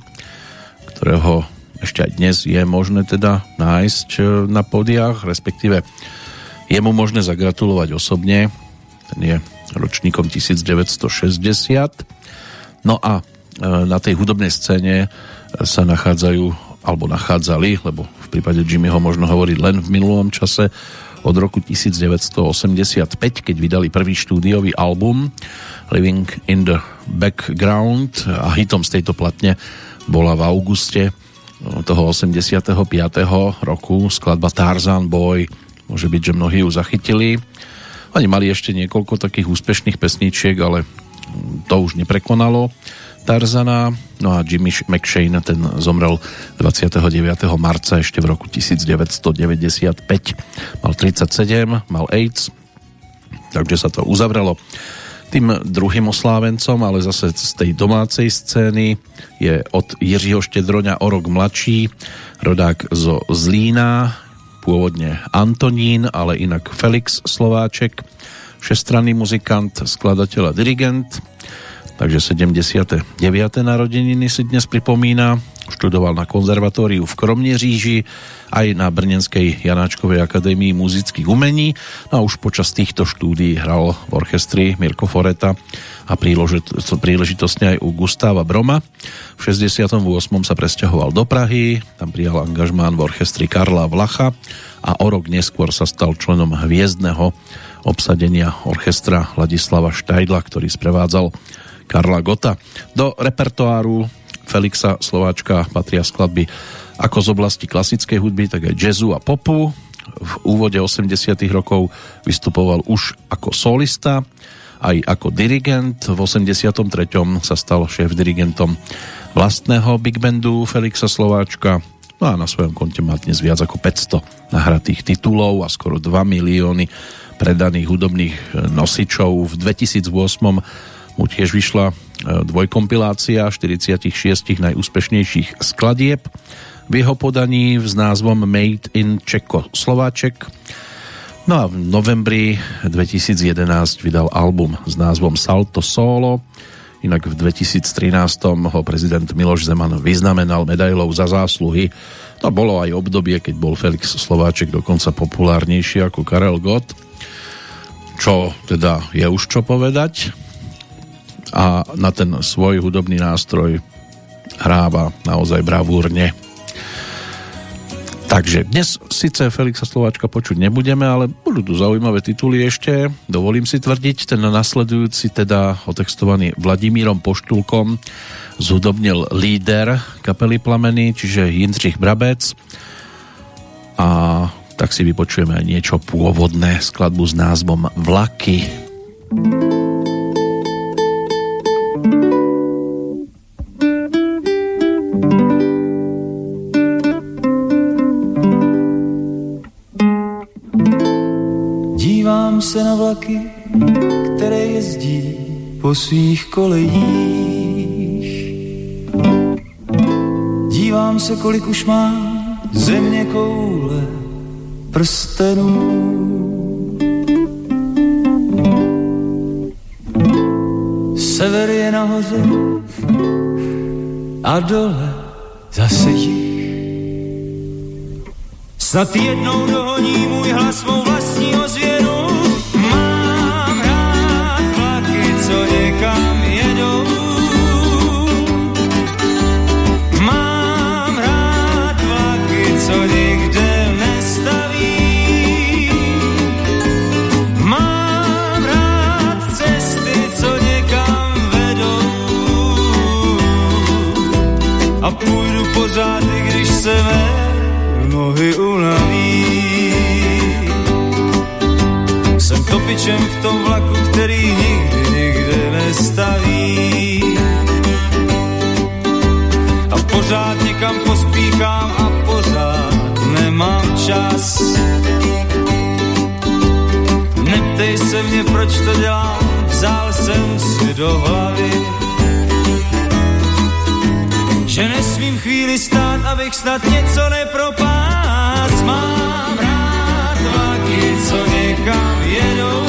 ktorého ešte aj dnes je možné teda nájsť na podiach, respektíve je mu možné zagratulovať osobne. Ten je ročníkom 1960. No a na tej hudobnej scéne sa nachádzajú, alebo nachádzali, lebo v prípade Jimmyho možno hovoriť len v minulom čase, od roku 1985, keď vydali prvý štúdiový album Living in the Background a hitom z tejto platne bola v auguste toho 85. roku skladba Tarzan Boy. Môže byť, že mnohí ju zachytili. Oni mali ešte niekoľko takých úspešných pesničiek, ale to už neprekonalo Tarzana. No a Jimmy McShane ten zomrel 29. marca ešte v roku 1995. Mal 37, mal AIDS, takže sa to uzavrelo. Tým druhým oslávencom, ale zase z tej domácej scény je od Jiřího Štedroňa o rok mladší, rodák zo Zlína, pôvodne Antonín, ale inak Felix Slováček, všestranný muzikant, skladateľ a dirigent, takže 79. narodeniny si dnes pripomína. Študoval na konzervatóriu v Kromneříži, aj na Brnenskej Janáčkovej akadémii muzických umení no a už počas týchto štúdií hral v orchestri Mirko Foreta a príležitostne aj u Gustáva Broma. V 68. sa presťahoval do Prahy, tam prijal angažmán v orchestri Karla Vlacha a o rok neskôr sa stal členom hviezdneho obsadenia orchestra Ladislava Štajdla, ktorý sprevádzal Karla Gota. Do repertoáru Felixa Slováčka patria skladby ako z oblasti klasickej hudby, tak aj jazzu a popu. V úvode 80 rokov vystupoval už ako solista, aj ako dirigent. V 83. sa stal šéf-dirigentom vlastného big bandu Felixa Slováčka. No a na svojom konte má dnes viac ako 500 nahratých titulov a skoro 2 milióny predaných hudobných nosičov. V 2008 mu tiež vyšla e, dvojkompilácia 46 najúspešnejších skladieb v jeho podaní s názvom Made in Čeko-Slováček. No a v novembri 2011 vydal album s názvom Salto Solo. Inak v 2013 ho prezident Miloš Zeman vyznamenal medailou za zásluhy. To bolo aj obdobie, keď bol Felix Slováček dokonca populárnejší ako Karel Gott. Čo teda je už čo povedať a na ten svoj hudobný nástroj hráva naozaj bravúrne. Takže dnes síce Felixa Slováčka počuť nebudeme, ale budú tu zaujímavé tituly ešte. Dovolím si tvrdiť, ten nasledujúci teda otextovaný Vladimírom Poštulkom zhudobnil líder kapely Plameny, čiže Jindřich Brabec a tak si vypočujeme niečo pôvodné skladbu s názvom Vlaky. Vlaky se na vlaky, které jezdí po svých kolejích. Dívám se, kolik už má země koule prstenů. Sever je nahoře a dole zase jich. Snad jednou dohoní můj hlas mou vlastní ozvěnu pořád, i když se mé nohy unaví. Jsem topičem v tom vlaku, který nikdy, nikde nestaví. A pořád někam pospíchám a pořád nemám čas. Neptej se mě, proč to dělám, vzal jsem si do hlavy že nesmím chvíli stát, abych snad něco nepropás. Mám rád vlaky, co někam jedou.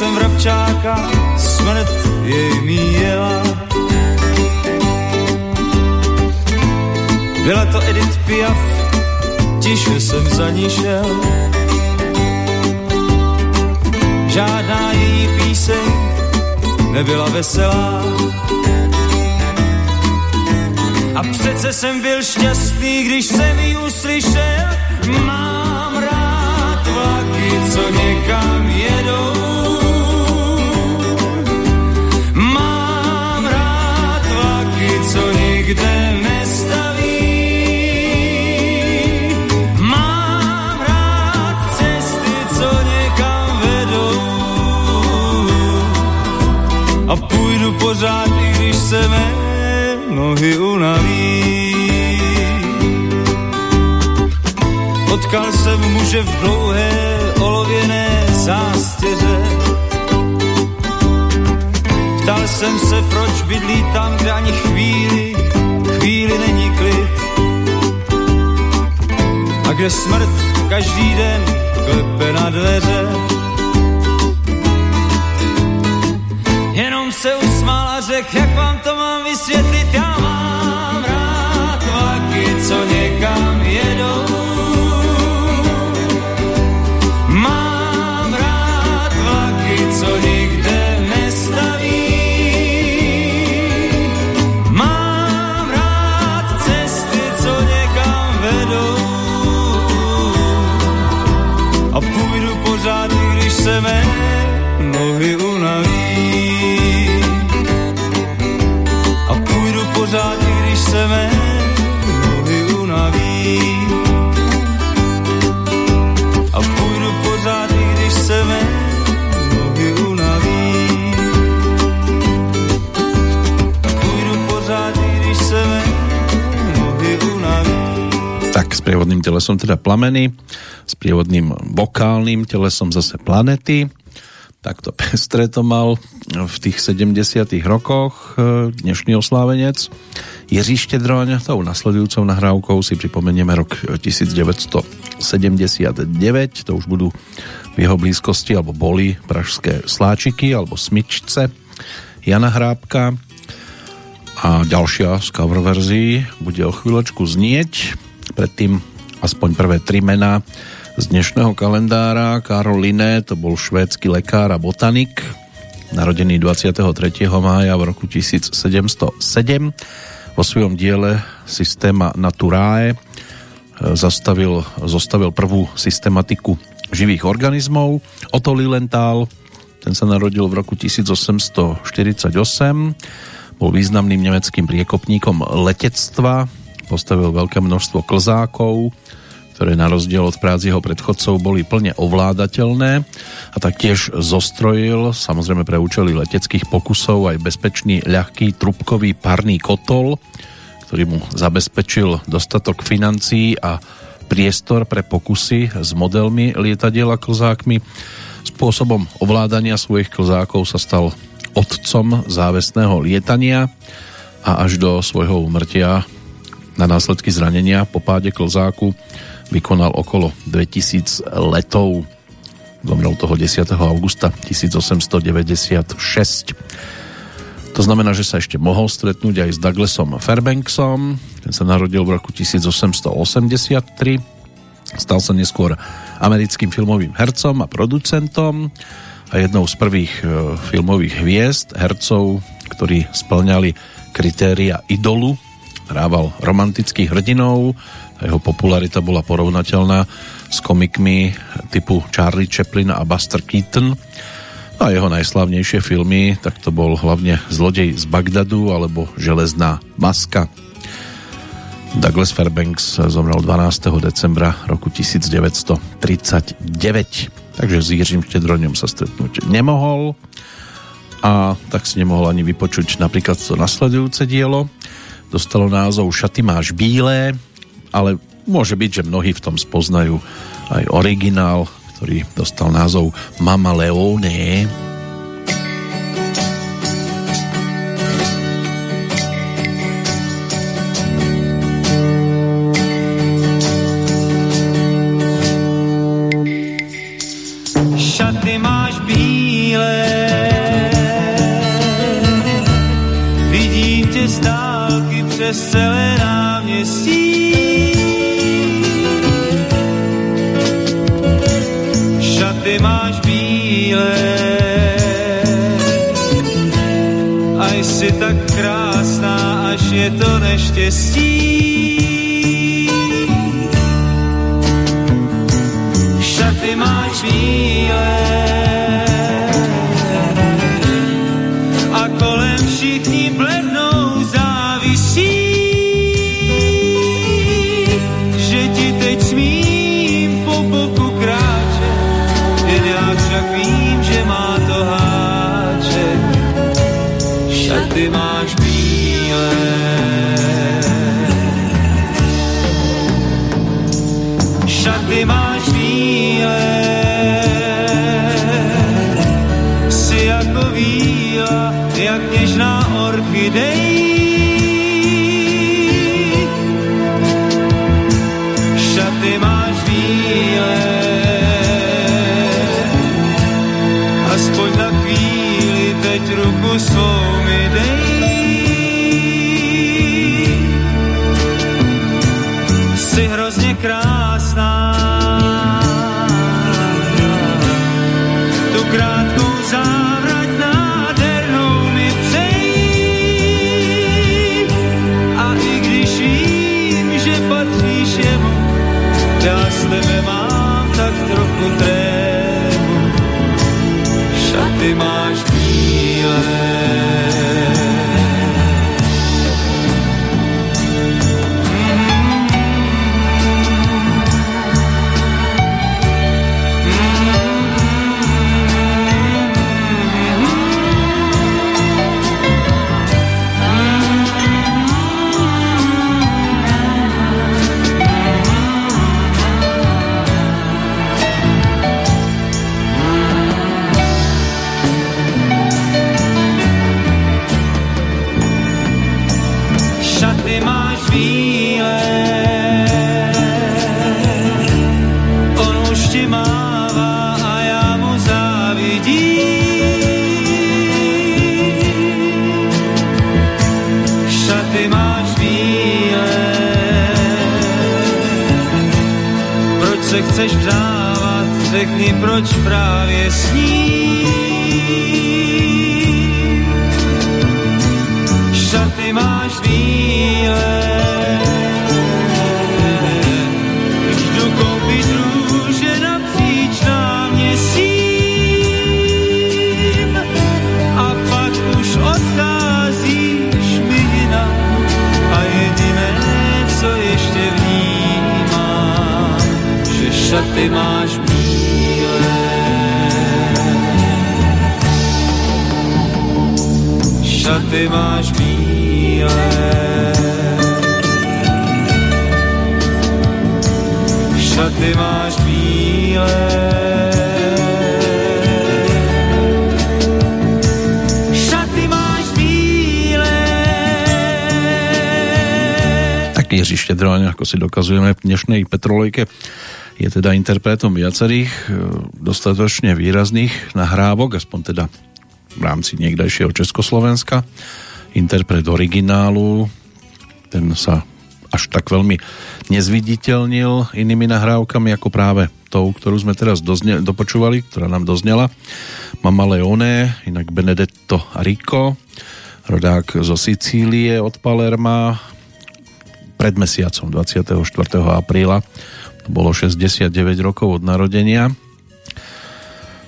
Jsem vrabčáka, smrt jej míjela. Byla to Edith Piaf, tiše jsem za ní šel. Žádná její píseň nebyla veselá. A přece jsem byl šťastný, když jsem ji uslyšel. Mám rád vlaky, co někam jedou. A půjdu pořád, i když se mé nohy unaví. Potkal jsem muže v dlouhé olověné zástěře. Ptal jsem se, proč bydlí tam, kde ani chvíli, chvíli není klid. A kde smrt každý den klepe na dveře. Jenom se usmál a řekl, jak vám to mám vysvětlit, já mám rád vlaky, co někam jedou. Mám rád vlaky, co nikde prievodným telesom teda plameny, s prievodným vokálnym telesom zase planety. Takto pestre to mal v tých 70 rokoch e, dnešný oslávenec. Jiří Štedroň, tou nasledujúcou nahrávkou si pripomenieme rok 1979, to už budú v jeho blízkosti, alebo boli pražské sláčiky, alebo smyčce Jana Hrábka a ďalšia z cover verzií bude o chvíľočku znieť. Predtým aspoň prvé tri mená z dnešného kalendára. Karol Linné, to bol švédsky lekár a botanik, narodený 23. mája v roku 1707. Vo svojom diele Systéma Naturae e, zastavil, zostavil prvú systematiku živých organizmov. Otto Lilienthal, ten sa narodil v roku 1848 bol významným nemeckým priekopníkom letectva, postavil veľké množstvo klzákov, ktoré na rozdiel od prác jeho predchodcov boli plne ovládateľné a taktiež zostrojil, samozrejme pre účely leteckých pokusov, aj bezpečný ľahký trubkový parný kotol, ktorý mu zabezpečil dostatok financií a priestor pre pokusy s modelmi lietadiel a klzákmi. Spôsobom ovládania svojich klzákov sa stal otcom závesného lietania a až do svojho umrtia na následky zranenia po páde klzáku vykonal okolo 2000 letov. Zomrel toho 10. augusta 1896. To znamená, že sa ešte mohol stretnúť aj s Douglasom Fairbanksom. Ten sa narodil v roku 1883. Stal sa neskôr americkým filmovým hercom a producentom a jednou z prvých e, filmových hviezd, hercov, ktorí splňali kritéria idolu, hrával romantických hrdinov, a jeho popularita bola porovnateľná s komikmi typu Charlie Chaplin a Buster Keaton. No a jeho najslavnejšie filmy, tak to bol hlavne Zlodej z Bagdadu alebo Železná maska. Douglas Fairbanks zomrel 12. decembra roku 1939 takže s Jiřím Štedroňom sa stretnúť nemohol a tak si nemohol ani vypočuť napríklad to nasledujúce dielo. Dostalo názov Šaty máš bílé, ale môže byť, že mnohí v tom spoznajú aj originál, ktorý dostal názov Mama Leone. přes dokazujeme v dnešnej Petrolejke, je teda interpretom viacerých e, dostatočne výrazných nahrávok, aspoň teda v rámci niekdajšieho Československa. Interpret originálu, ten sa až tak veľmi nezviditeľnil inými nahrávkami ako práve tou, ktorú sme teraz dozne, dopočúvali, ktorá nám doznela. Mama Leone, inak Benedetto Rico, rodák zo Sicílie od Palerma, pred mesiacom 24. apríla to bolo 69 rokov od narodenia.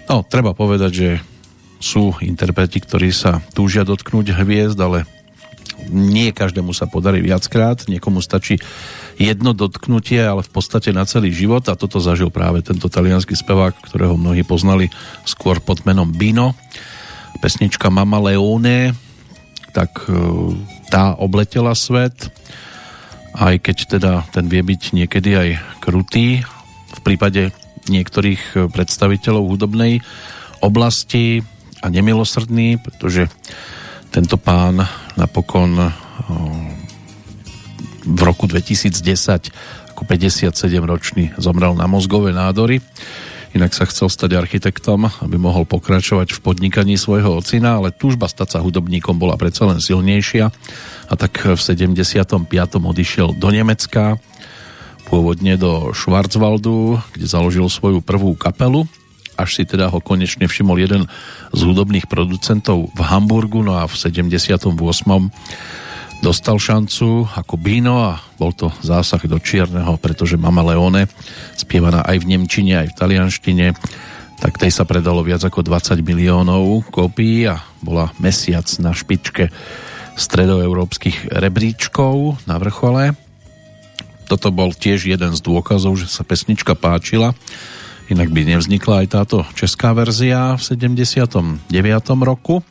No, treba povedať, že sú interpreti, ktorí sa túžia dotknúť hviezd, ale nie každému sa podarí viackrát, niekomu stačí jedno dotknutie, ale v podstate na celý život a toto zažil práve tento talianský spevák, ktorého mnohí poznali skôr pod menom Bino. Pesnička Mama Leone, tak e, tá obletela svet, aj keď teda ten vie byť niekedy aj krutý v prípade niektorých predstaviteľov hudobnej oblasti a nemilosrdný, pretože tento pán napokon v roku 2010 ako 57 ročný zomrel na mozgové nádory. Inak sa chcel stať architektom, aby mohol pokračovať v podnikaní svojho ocina, ale túžba stať sa hudobníkom bola predsa len silnejšia a tak v 75. odišiel do Nemecka, pôvodne do Schwarzwaldu, kde založil svoju prvú kapelu, až si teda ho konečne všimol jeden z hudobných producentov v Hamburgu, no a v 78 dostal šancu ako Bino a bol to zásah do čierneho, pretože Mama Leone, spievaná aj v Nemčine, aj v talianštine, tak tej sa predalo viac ako 20 miliónov kópií a bola mesiac na špičke stredoeurópskych rebríčkov na vrchole. Toto bol tiež jeden z dôkazov, že sa pesnička páčila. Inak by nevznikla aj táto česká verzia v 79. roku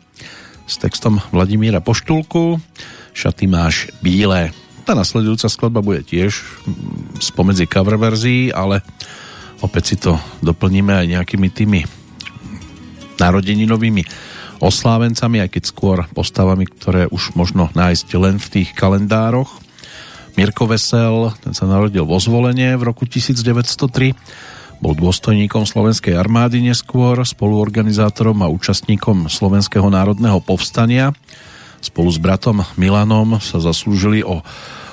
s textom Vladimíra Poštulku šaty máš bílé. Tá nasledujúca skladba bude tiež spomedzi cover verzií, ale opäť si to doplníme aj nejakými tými narodeninovými oslávencami, aj keď skôr postavami, ktoré už možno nájsť len v tých kalendároch. Mirko Vesel, ten sa narodil vo zvolenie v roku 1903, bol dôstojníkom Slovenskej armády neskôr, spoluorganizátorom a účastníkom Slovenského národného povstania Spolu s bratom Milanom sa zaslúžili o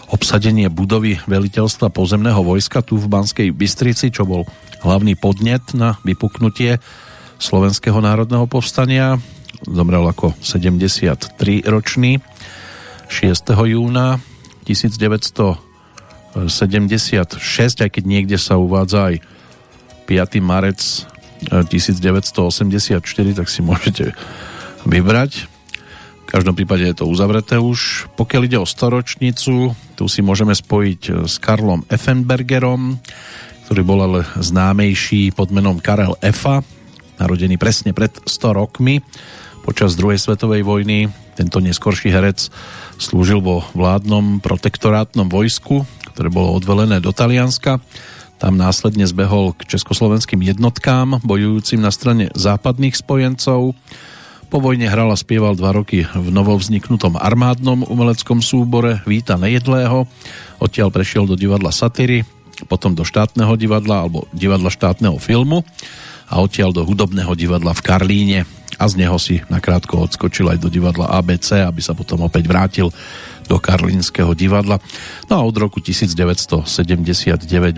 obsadenie budovy veliteľstva pozemného vojska tu v Banskej Bystrici, čo bol hlavný podnet na vypuknutie Slovenského národného povstania. Zomrel ako 73-ročný 6. júna 1976, aj keď niekde sa uvádza aj 5. marec 1984, tak si môžete vybrať každom prípade je to uzavreté už. Pokiaľ ide o storočnicu, tu si môžeme spojiť e, s Karlom Effenbergerom, ktorý bol ale známejší pod menom Karel Effa, narodený presne pred 100 rokmi. Počas druhej svetovej vojny tento neskorší herec slúžil vo vládnom protektorátnom vojsku, ktoré bolo odvelené do Talianska. Tam následne zbehol k československým jednotkám, bojujúcim na strane západných spojencov po vojne hral a spieval dva roky v novovzniknutom armádnom umeleckom súbore Víta Nejedlého. Odtiaľ prešiel do divadla Satyry, potom do štátneho divadla alebo divadla štátneho filmu a odtiaľ do hudobného divadla v Karlíne. a z neho si nakrátko odskočil aj do divadla ABC, aby sa potom opäť vrátil do Karlínskeho divadla. No a od roku 1979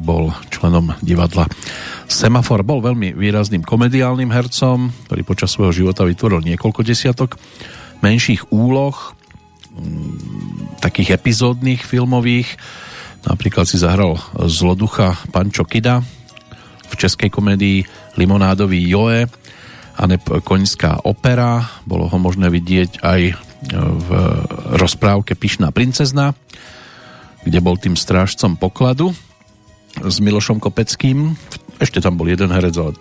bol členom divadla Semafor. Bol veľmi výrazným komediálnym hercom, ktorý počas svojho života vytvoril niekoľko desiatok menších úloh, mm, takých epizódnych filmových. Napríklad si zahral zloducha Pančo Kida v českej komédii Limonádový Joe a Koňská opera. Bolo ho možné vidieť aj v rozprávke Pišná princezna, kde bol tým strážcom pokladu s Milošom Kopeckým. Ešte tam bol jeden herec, ale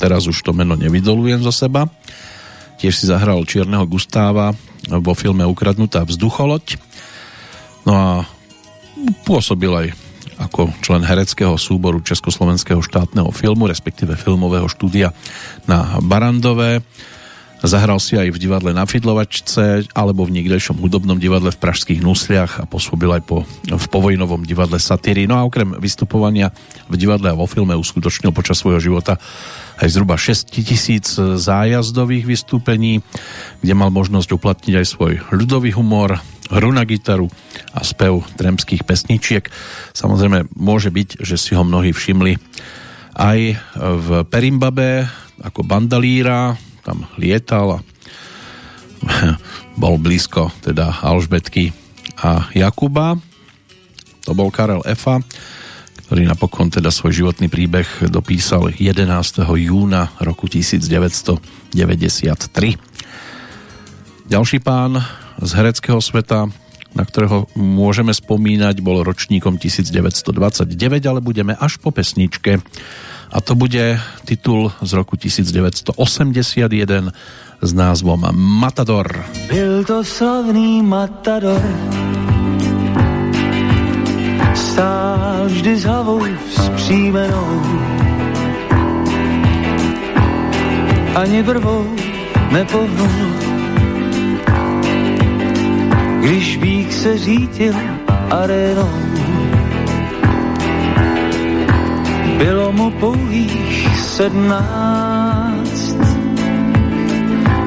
teraz už to meno nevydolujem zo seba. Tiež si zahral Čierneho Gustáva vo filme Ukradnutá vzducholoď. No a pôsobil aj ako člen hereckého súboru Československého štátneho filmu, respektíve filmového štúdia na Barandové Zahral si aj v divadle na Fidlovačce alebo v niekdejšom hudobnom divadle v Pražských Nusliach a pôsobil aj po, v povojnovom divadle Satíry. No a okrem vystupovania v divadle a vo filme uskutočnil počas svojho života aj zhruba 6 tisíc zájazdových vystúpení, kde mal možnosť uplatniť aj svoj ľudový humor, hru na gitaru a spev tremských pesničiek. Samozrejme, môže byť, že si ho mnohí všimli aj v Perimbabe ako bandalíra, tam lietal a [laughs] bol blízko teda Alžbetky a Jakuba. To bol Karel Efa, ktorý napokon teda svoj životný príbeh dopísal 11. júna roku 1993. Ďalší pán z hereckého sveta, na ktorého môžeme spomínať, bol ročníkom 1929, ale budeme až po pesničke a to bude titul z roku 1981 s názvom Matador. Byl to slavný Matador. Stál vždy s hlavou vzpřímenou. Ani brvou nepohnul. Když bík se řítil arénou Bylo mu pouhých sednáct,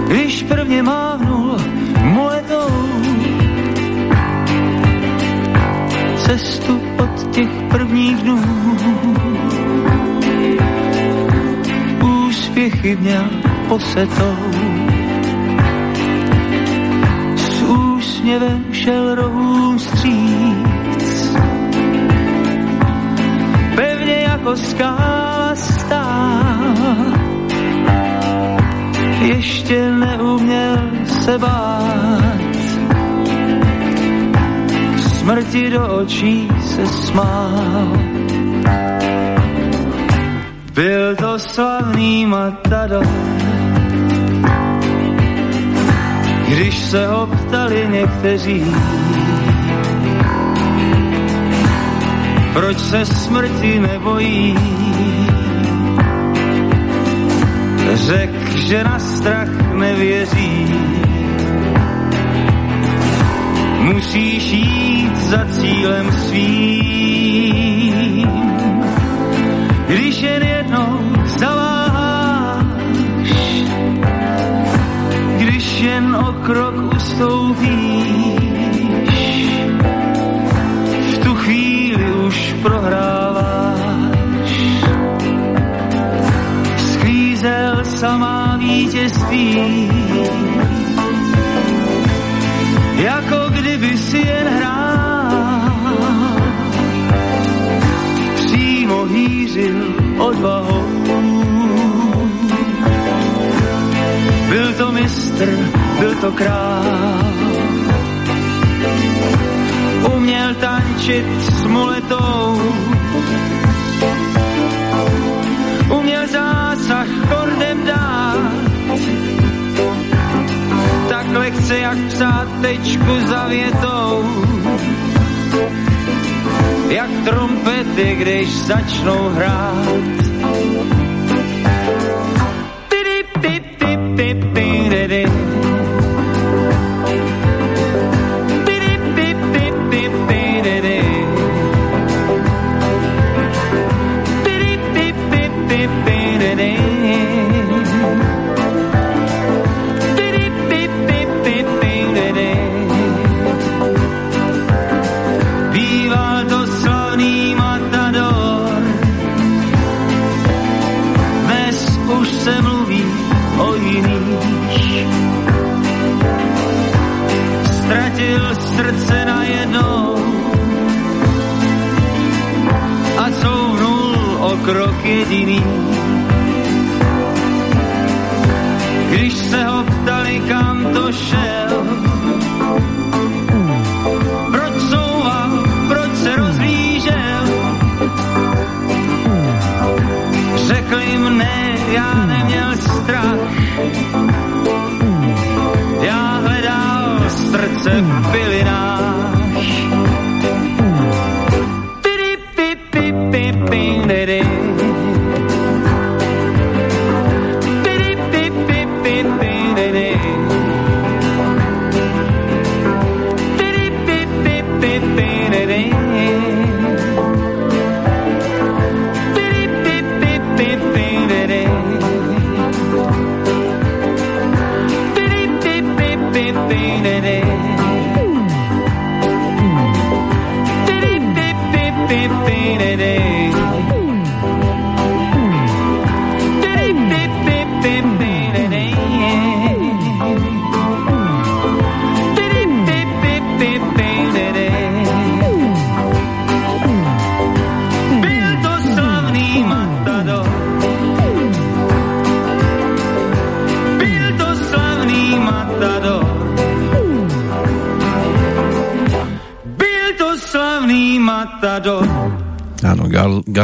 když prvně mávnul muletou cestu od těch prvních dnů. Úspěchy měl posetou, s úsměvem šel rohům stříc jako skála stál. Ještě neuměl se bát, smrti do očí se smál. Byl to slavný matador, když se ho ptali někteří, proč se smrti nebojí. Řek, že na strach nevěří. Musíš jít za cílem svým, když jen jednou zaváháš, když jen o krok ustoupíš, jako kdyby si jen hrál. Přímo hýřil odvahou. Byl to mistr, byl to král uměl tančit s muletou. Lehce jak psát tečku za větou. Jak trompety, když začnou hrát. Krok jediný. Když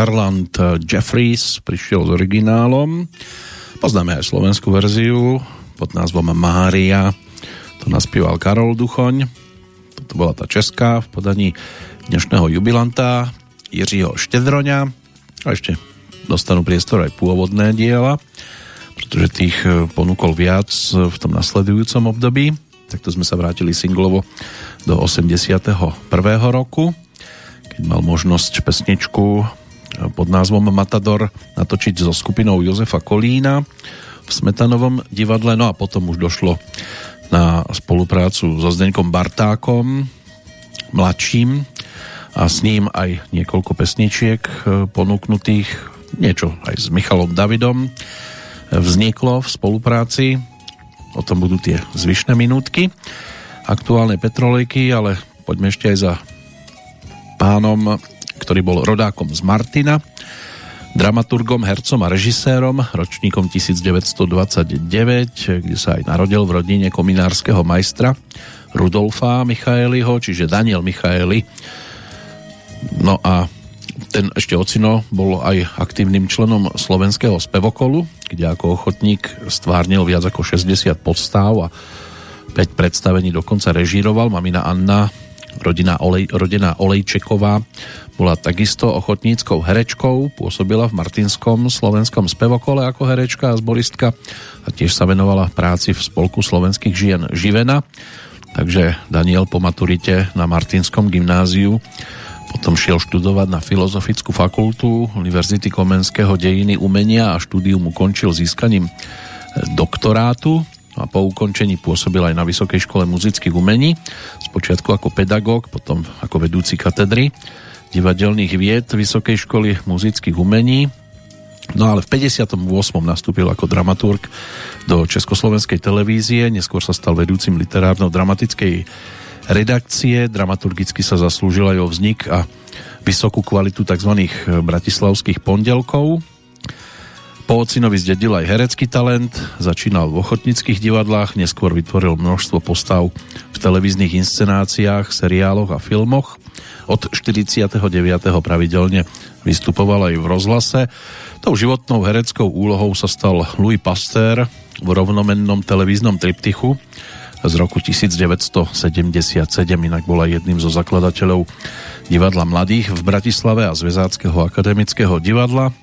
Garland eh, Jeffries prišiel s originálom. Poznáme aj slovenskú verziu pod názvom Mária. To naspieval Karol Duchoň. Toto bola tá česká v podaní dnešného jubilanta Jiřího Štedroňa. A ešte dostanú priestor aj pôvodné diela, pretože tých eh, ponúkol viac v tom nasledujúcom období. Takto sme sa vrátili singlovo do 81. roku keď mal možnosť pesničku pod názvom Matador natočiť so skupinou Jozefa Kolína v Smetanovom divadle, no a potom už došlo na spoluprácu so Zdeňkom Bartákom, mladším, a s ním aj niekoľko pesničiek e, ponúknutých, niečo aj s Michalom Davidom. Vzniklo v spolupráci, o tom budú tie zvyšné minútky. Aktuálnej petrolejky, ale poďme ešte aj za pánom, ktorý bol rodákom z Martina, dramaturgom, hercom a režisérom, ročníkom 1929, kde sa aj narodil v rodine kominárskeho majstra Rudolfa Michaeliho, čiže Daniel Michaeli. No a ten ešte ocino bol aj aktívnym členom slovenského spevokolu, kde ako ochotník stvárnil viac ako 60 podstáv a 5 predstavení dokonca režíroval. Mamina Anna Rodina, Olej, rodina Olejčeková bola takisto ochotníckou herečkou, pôsobila v Martinskom slovenskom spevokole ako herečka a zboristka a tiež sa venovala práci v Spolku slovenských žien Živena. Takže Daniel po maturite na Martinskom gymnáziu potom šiel študovať na Filozofickú fakultu Univerzity Komenského dejiny umenia a štúdium ukončil získaním doktorátu a po ukončení pôsobil aj na Vysokej škole muzických umení, spočiatku ako pedagóg, potom ako vedúci katedry divadelných vied Vysokej školy muzických umení. No ale v 58. nastúpil ako dramaturg do Československej televízie, neskôr sa stal vedúcim literárno-dramatickej redakcie, dramaturgicky sa zaslúžil aj o vznik a vysokú kvalitu tzv. bratislavských pondelkov, po ocinovi zdedil aj herecký talent, začínal v ochotnických divadlách, neskôr vytvoril množstvo postav v televíznych inscenáciách, seriáloch a filmoch. Od 49. pravidelne vystupoval aj v rozhlase. Tou životnou hereckou úlohou sa stal Louis Pasteur v rovnomennom televíznom triptychu z roku 1977, inak bola jedným zo zakladateľov divadla mladých v Bratislave a Zväzáckého akademického divadla.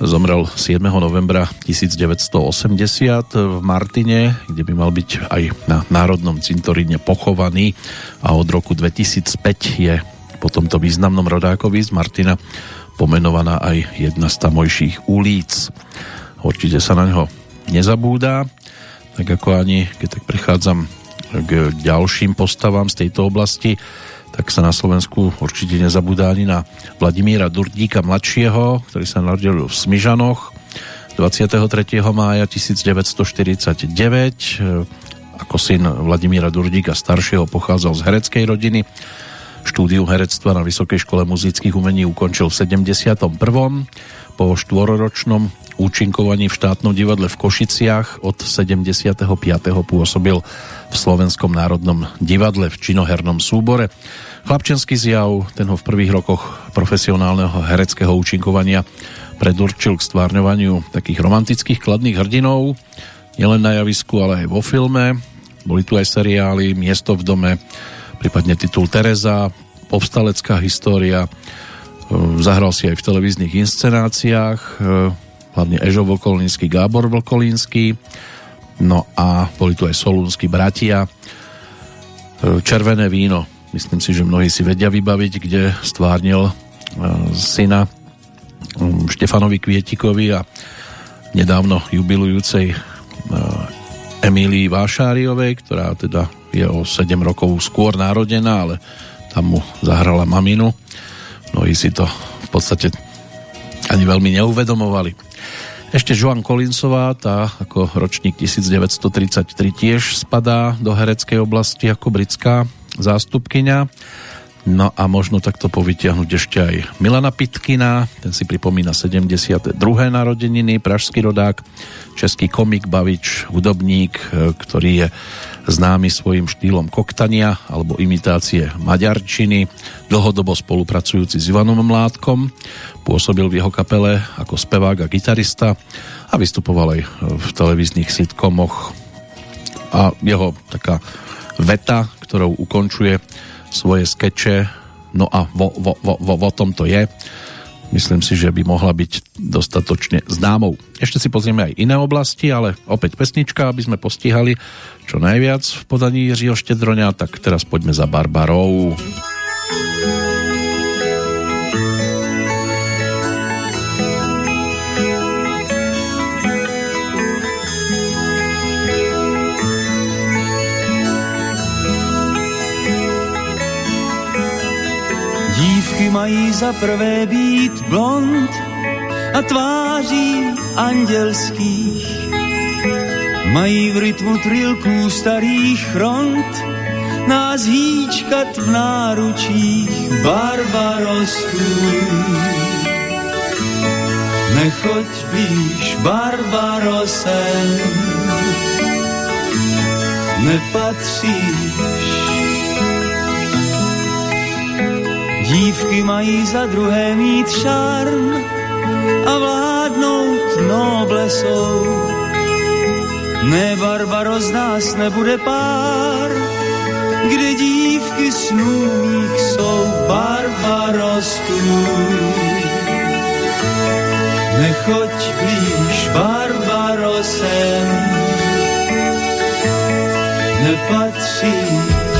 Zomrel 7. novembra 1980 v Martine, kde by mal byť aj na Národnom cintoríne pochovaný a od roku 2005 je po tomto významnom rodákovi z Martina pomenovaná aj jedna z tamojších ulic. Určite sa na ňo nezabúda, tak ako ani keď tak prechádzam k ďalším postavám z tejto oblasti, tak sa na Slovensku určite nezabúda ani na Vladimíra Durdíka mladšieho, ktorý sa narodil v Smyžanoch 23. mája 1949. Ako syn Vladimíra Durdíka staršieho pochádzal z hereckej rodiny. Štúdiu herectva na Vysokej škole muzických umení ukončil v 71. Po štvororočnom účinkovaní v štátnom divadle v Košiciach od 75. pôsobil v Slovenskom národnom divadle v činohernom súbore. Chlapčenský zjav, ten ho v prvých rokoch profesionálneho hereckého účinkovania predurčil k stvárňovaniu takých romantických kladných hrdinov, nielen na javisku, ale aj vo filme. Boli tu aj seriály Miesto v dome, prípadne titul Tereza, Povstalecká história, zahral si aj v televíznych inscenáciách, hlavne Ežo Vlkolínsky, Gábor Vlkolínsky, no a boli tu aj Solúnsky bratia. Červené víno myslím si, že mnohí si vedia vybaviť, kde stvárnil syna Štefanovi Kvietikovi a nedávno jubilujúcej Emílii Vášáriovej, ktorá teda je o 7 rokov skôr narodená, ale tam mu zahrala maminu. Mnohí si to v podstate ani veľmi neuvedomovali. Ešte Joan Kolinsová, tá ako ročník 1933 tiež spadá do hereckej oblasti ako britská zástupkyňa. No a možno takto povytiahnuť ešte aj Milana Pitkina, ten si pripomína 72. narodeniny, pražský rodák, český komik, bavič, hudobník, e, ktorý je známy svojim štýlom koktania alebo imitácie maďarčiny, dlhodobo spolupracujúci s Ivanom Mládkom, pôsobil v jeho kapele ako spevák a gitarista a vystupoval aj v televíznych sitcomoch a jeho taká veta, ktorou ukončuje svoje skeče. No a vo, vo, vo, vo, vo tom to je. Myslím si, že by mohla byť dostatočne známou. Ešte si pozrieme aj iné oblasti, ale opäť pesnička, aby sme postihali čo najviac v podaní Jiřího Štedroňa, tak teraz poďme za Barbarou. Dívky mají za prvé být blond a tváří andělských. Mají v rytmu trilků starých front nás hýčkat v náručích barbarostů. Nechoď blíž barbarosem, nepatříš Dívky mají za druhé mít šarm a vládnout noblesou. Ne, Barbaro, z nás nebude pár, kde dívky snů mých jsou barbarostů. Nechoď blíž, barbarosem, nepatříš Barbaro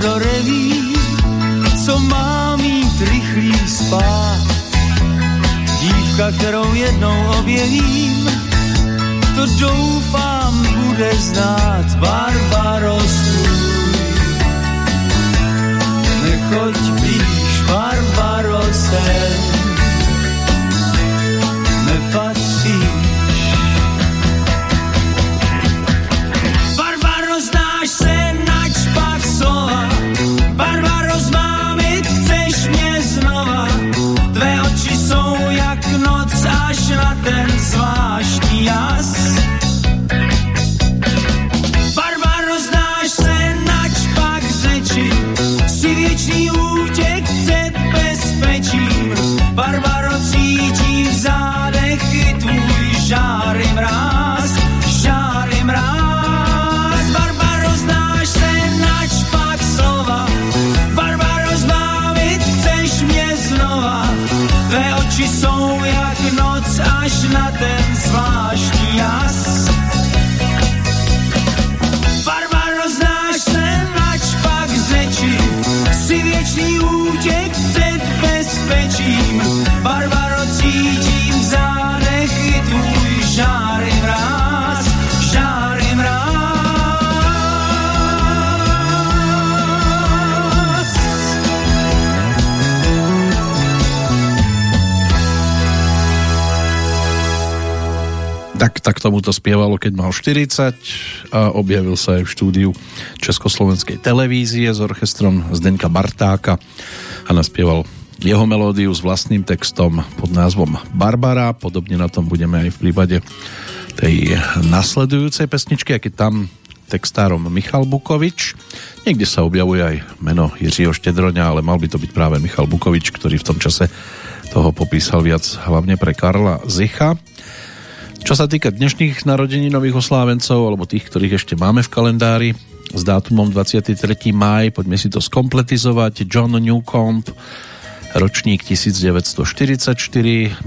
do co má mít rychlý spát. Dívka, kterou jednou objevím, to doufám bude znát barbarostu. Nechoď blíž barbarosem, nepatří Barbaro cítím v Tak, tomu to spievalo, keď mal 40 a objavil sa aj v štúdiu Československej televízie s orchestrom Zdenka Bartáka a naspieval jeho melódiu s vlastným textom pod názvom Barbara. Podobne na tom budeme aj v prípade tej nasledujúcej pesničky, keď tam textárom Michal Bukovič. Niekde sa objavuje aj meno Jiřího Štedroňa, ale mal by to byť práve Michal Bukovič, ktorý v tom čase toho popísal viac hlavne pre Karla Zicha. Čo sa týka dnešných narodení nových oslávencov, alebo tých, ktorých ešte máme v kalendári, s dátumom 23. maj, poďme si to skompletizovať. John Newcomb, ročník 1944,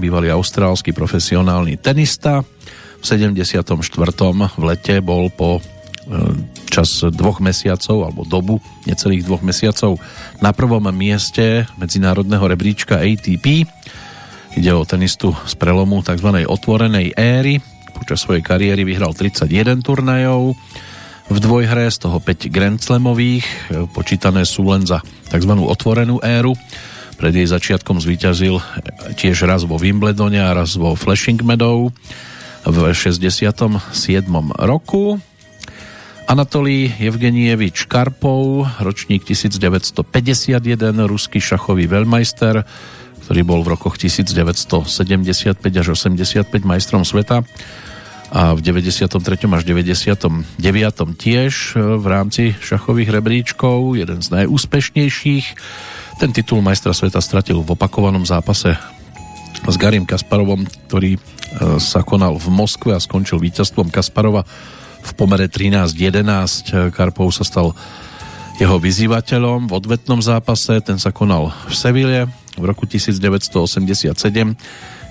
bývalý austrálsky profesionálny tenista. V 74. v lete bol po e, čas dvoch mesiacov, alebo dobu necelých dvoch mesiacov na prvom mieste medzinárodného rebríčka ATP Ide o tenistu z prelomu tzv. otvorenej éry. Počas svojej kariéry vyhral 31 turnajov v dvojhre, z toho 5 Grand Slamových, počítané sú len za tzv. otvorenú éru. Pred jej začiatkom zvíťazil tiež raz vo Wimbledone a raz vo Flashing Meadow v 67. roku. Anatolí Evgenievič Karpov, ročník 1951, ruský šachový veľmajster, ktorý bol v rokoch 1975 až 85 majstrom sveta a v 93. až 99. tiež e, v rámci šachových rebríčkov, jeden z najúspešnejších. Ten titul majstra sveta stratil v opakovanom zápase s Garim Kasparovom, ktorý e, sa konal v Moskve a skončil víťazstvom Kasparova v pomere 13-11. Karpov sa stal jeho vyzývateľom v odvetnom zápase, ten sa konal v Seville v roku 1987,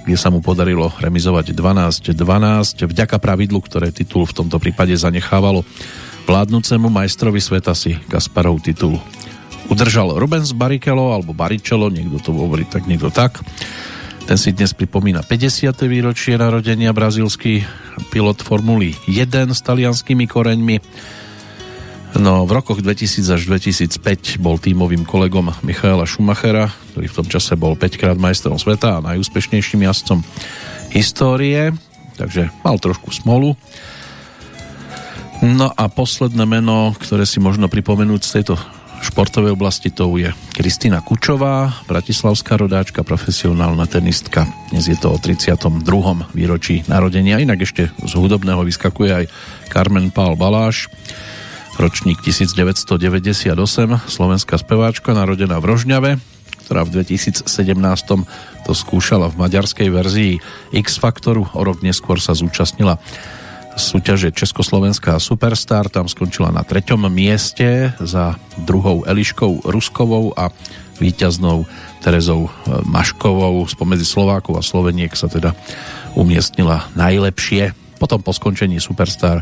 kde sa mu podarilo remizovať 12-12 vďaka pravidlu, ktoré titul v tomto prípade zanechávalo vládnúcemu majstrovi sveta si Kasparov titul udržal Rubens Barrichello alebo Barrichello, niekto to hovorí tak, niekto tak. Ten si dnes pripomína 50. výročie narodenia brazílsky pilot Formuly 1 s talianskými koreňmi No, v rokoch 2000 až 2005 bol tímovým kolegom Michaela Schumachera, ktorý v tom čase bol 5 krát majstrom sveta a najúspešnejším jazdcom histórie, takže mal trošku smolu. No a posledné meno, ktoré si možno pripomenúť z tejto športovej oblasti, to je Kristina Kučová, bratislavská rodáčka, profesionálna tenistka. Dnes je to o 32. výročí narodenia, inak ešte z hudobného vyskakuje aj Carmen Pál Baláš, ročník 1998, slovenská speváčka narodená v Rožňave, ktorá v 2017 to skúšala v maďarskej verzii X Faktoru, o rok neskôr sa zúčastnila súťaže Československá Superstar, tam skončila na treťom mieste za druhou Eliškou Ruskovou a víťaznou Terezou e, Maškovou. Spomedzi Slovákov a Sloveniek sa teda umiestnila najlepšie. Potom po skončení Superstar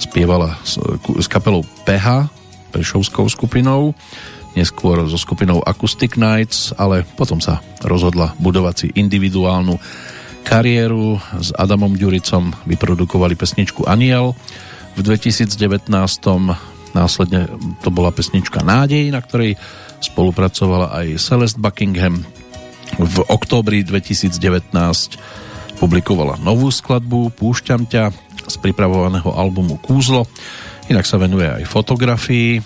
spievala s, s kapelou PH, Prešovskou skupinou, neskôr so skupinou Acoustic Nights, ale potom sa rozhodla budovať si individuálnu kariéru. S Adamom Ďuricom vyprodukovali pesničku Aniel. V 2019 následne to bola pesnička Nádej, na ktorej spolupracovala aj Celeste Buckingham. V októbri 2019 publikovala novú skladbu Púšťam ťa z pripravovaného albumu Kúzlo. Inak sa venuje aj fotografii.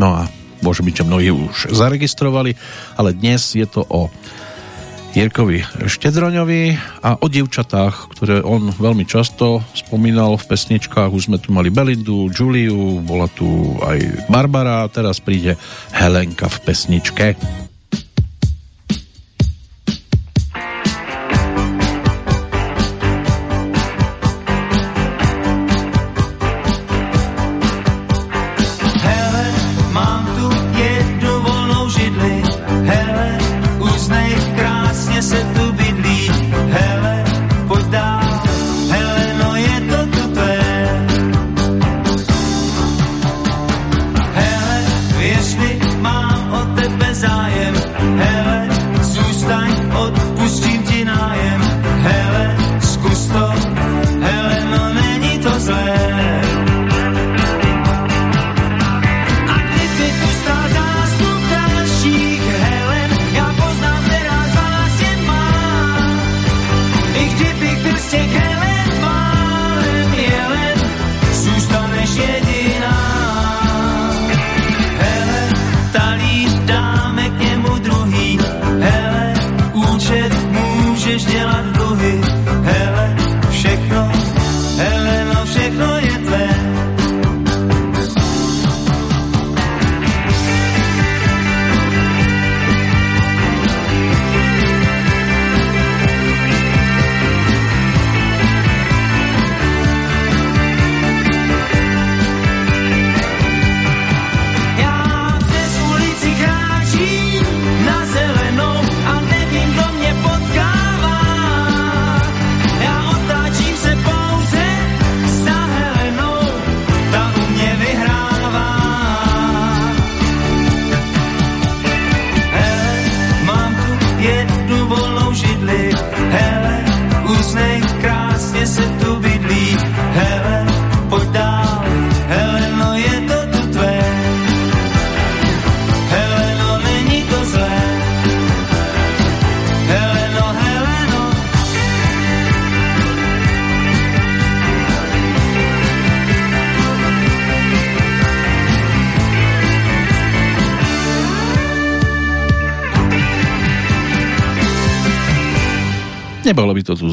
No a môže byť, že mnohí už zaregistrovali, ale dnes je to o Jirkovi Štedroňovi a o dievčatách, ktoré on veľmi často spomínal v pesničkách. Už sme tu mali Belindu, Juliu, bola tu aj Barbara, teraz príde Helenka v pesničke.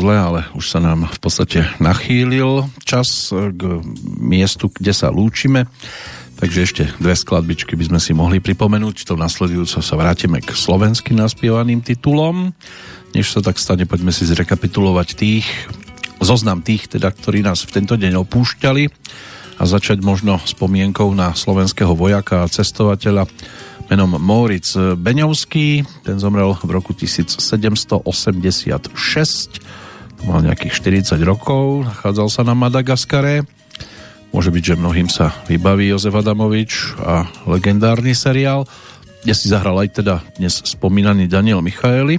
Zle, ale už sa nám v podstate nachýlil čas k miestu, kde sa lúčime. Takže ešte dve skladbičky by sme si mohli pripomenúť. To nasledujúco sa vrátime k slovensky naspievaným titulom. Než sa tak stane, poďme si zrekapitulovať tých, zoznam tých, teda, ktorí nás v tento deň opúšťali a začať možno spomienkou na slovenského vojaka a cestovateľa menom Moritz Beňovský. Ten zomrel v roku 1786. Mal nejakých 40 rokov, nachádzal sa na Madagaskare. Môže byť, že mnohým sa vybaví Jozef Adamovič a legendárny seriál, kde si zahral aj teda dnes spomínaný Daniel Michaeli.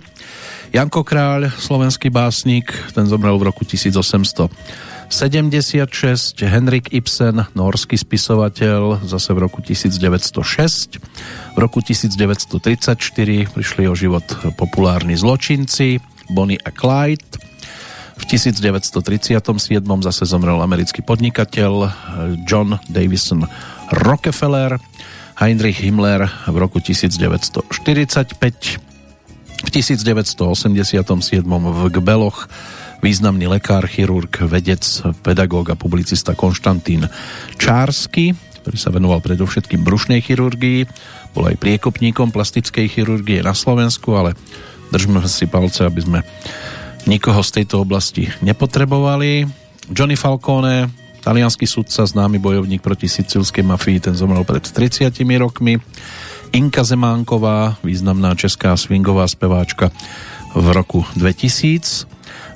Janko Kráľ, slovenský básnik, ten zomrel v roku 1800 76, Henrik Ibsen, norský spisovateľ, zase v roku 1906. V roku 1934 prišli o život populárni zločinci Bonnie a Clyde. V 1937 zase zomrel americký podnikateľ John Davison Rockefeller. Heinrich Himmler v roku 1945. V 1987 v Gbeloch významný lekár, chirurg, vedec, pedagóg a publicista Konštantín Čársky, ktorý sa venoval predovšetkým brušnej chirurgii, bol aj priekopníkom plastickej chirurgie na Slovensku, ale držme si palce, aby sme nikoho z tejto oblasti nepotrebovali. Johnny Falcone, talianský sudca, známy bojovník proti sicilskej mafii, ten zomrel pred 30 rokmi. Inka Zemánková, významná česká swingová speváčka v roku 2000.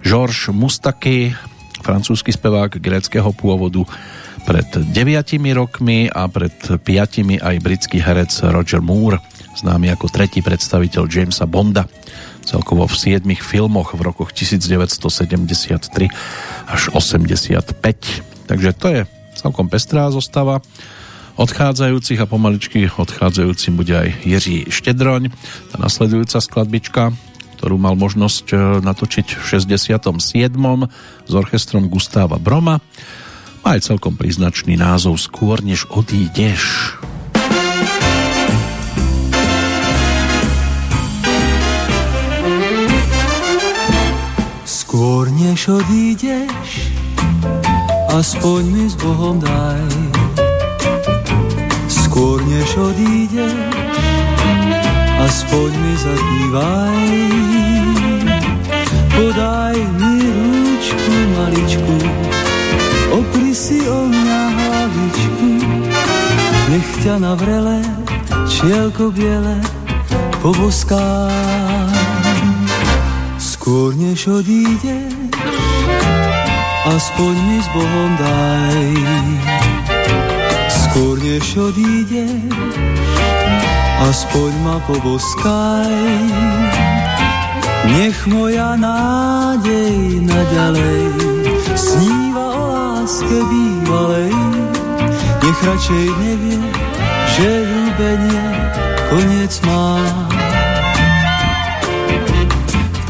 Georges Mustaky, francúzsky spevák gréckého pôvodu pred 9 rokmi a pred 5 aj britský herec Roger Moore, známy ako tretí predstaviteľ Jamesa Bonda, celkovo v 7 filmoch v rokoch 1973 až 85. Takže to je celkom pestrá zostava odchádzajúcich a pomaličky odchádzajúcim bude aj Jiří Štedroň. Tá nasledujúca skladbička ktorú mal možnosť e, natočiť v 67. s orchestrom Gustáva Broma. Má aj celkom príznačný názov Skôr než odídeš. Skôr než odídeš, aspoň mi s Bohom daj. Skôr než odídeš, aspoň mi zakývaj. Podaj mi rúčku maličku, opri si o mňa hlavičku, nech ťa na vrele, čielko biele, poboská. Skôr než odídeš, aspoň mi s Bohom daj. Skôr než odídeš, aspoň ma poboskaj. Nech moja nádej naďalej sníva o láske bývalej. Nech radšej nevie, že ľúbenie koniec má.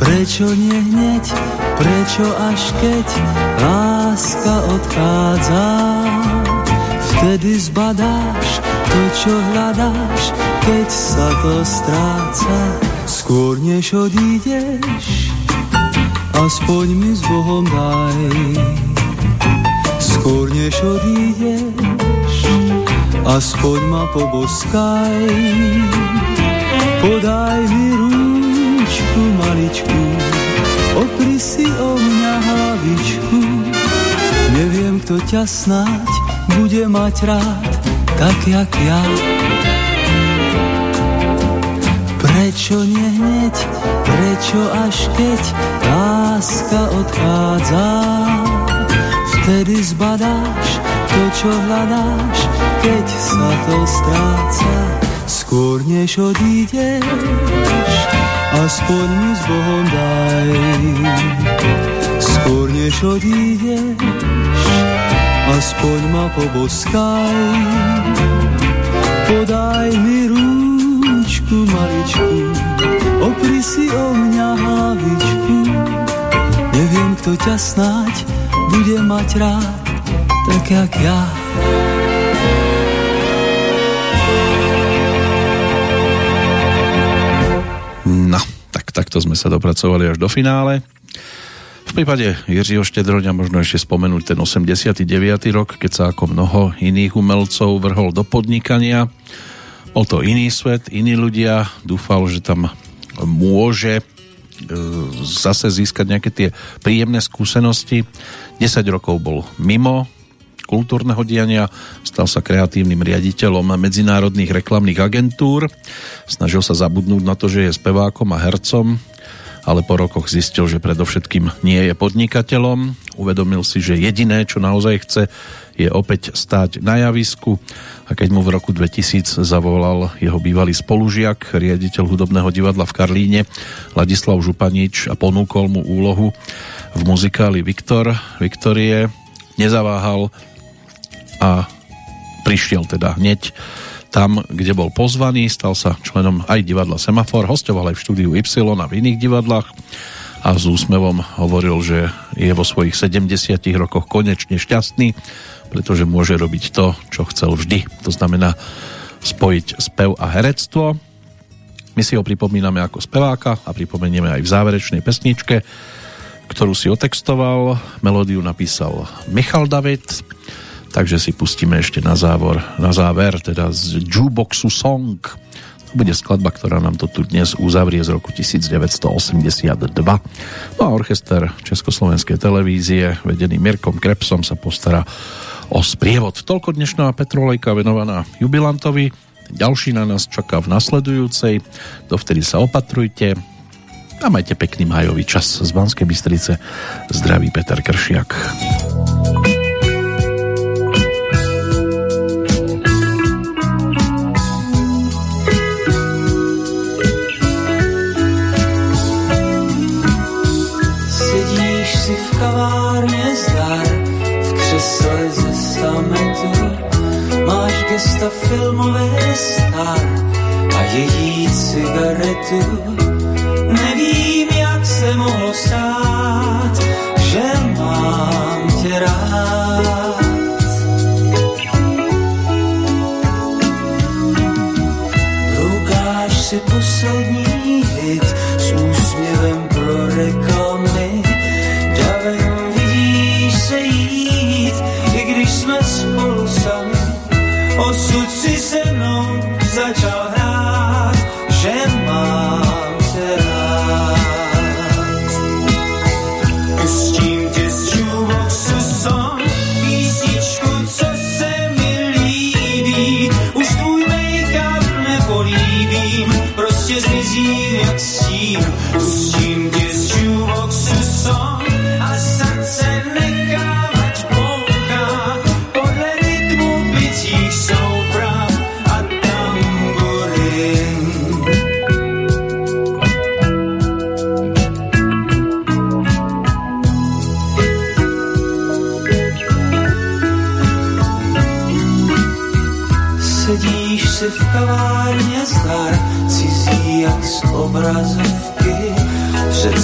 Prečo nie hneď, prečo až keď láska odchádza, vtedy zbadáš to, čo hľadáš, keď sa to stráca, skôr než odídeš, aspoň mi s Bohom daj. Skôr než odídeš, aspoň ma poboskaj. Podaj mi rúčku maličku, opri si o mňa hlavičku. Neviem, kto ťa snáď bude mať rád, tak jak ja. Prečo nie hneď, prečo až keď láska odchádza? Vtedy zbadáš to, čo hľadáš, keď sa to stráca. Skôr než odídeš, aspoň mi s Bohom daj. Skôr než odídeš, aspoň ma poboskaj. Podaj mi rúk, maličku, maličku, opri si o mňa hlavičku. Neviem, kto ťa snáď bude mať rád, tak jak ja. Takto sme sa dopracovali až do finále V prípade Jiřího Štedroňa možno ešte spomenúť ten 89. rok, keď sa ako mnoho iných umelcov vrhol do podnikania. Bol to iný svet, iní ľudia. Dúfal, že tam môže e, zase získať nejaké tie príjemné skúsenosti. 10 rokov bol mimo kultúrneho diania, stal sa kreatívnym riaditeľom medzinárodných reklamných agentúr, snažil sa zabudnúť na to, že je spevákom a hercom, ale po rokoch zistil, že predovšetkým nie je podnikateľom. Uvedomil si, že jediné, čo naozaj chce, je opäť stáť na javisku a keď mu v roku 2000 zavolal jeho bývalý spolužiak, riaditeľ hudobného divadla v Karlíne, Ladislav Županič a ponúkol mu úlohu v muzikáli Viktor, Viktorie, nezaváhal a prišiel teda hneď tam, kde bol pozvaný, stal sa členom aj divadla Semafor, hostoval aj v štúdiu Y a v iných divadlách a s úsmevom hovoril, že je vo svojich 70 rokoch konečne šťastný, pretože môže robiť to, čo chcel vždy. To znamená spojiť spev a herectvo. My si ho pripomíname ako speváka a pripomenieme aj v záverečnej pesničke, ktorú si otextoval. Melódiu napísal Michal David takže si pustíme ešte na, závor, na záver, teda z Jukeboxu Song. To bude skladba, ktorá nám to tu dnes uzavrie z roku 1982. No a orchester Československej televízie, vedený Mirkom Krepsom, sa postará o sprievod. Toľko dnešná Petrolejka venovaná jubilantovi. Ďalší na nás čaká v nasledujúcej. Dovtedy sa opatrujte a majte pekný majový čas z Banskej Bystrice. Zdraví Peter Kršiak. Gesta filmové star a její cigaretu. Nevím, jak se mohlo stát, že mám tě rád.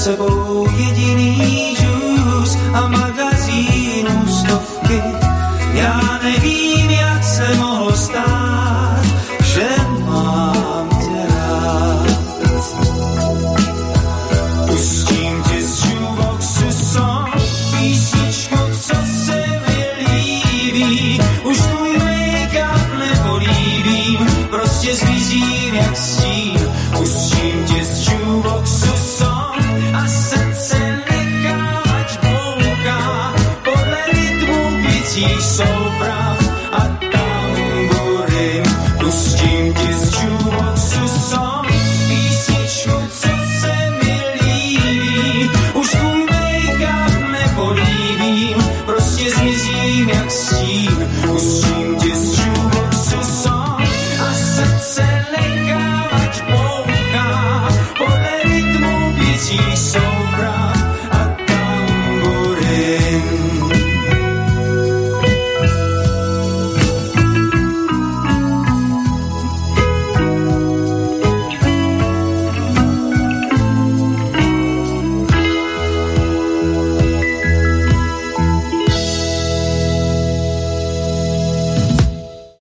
Před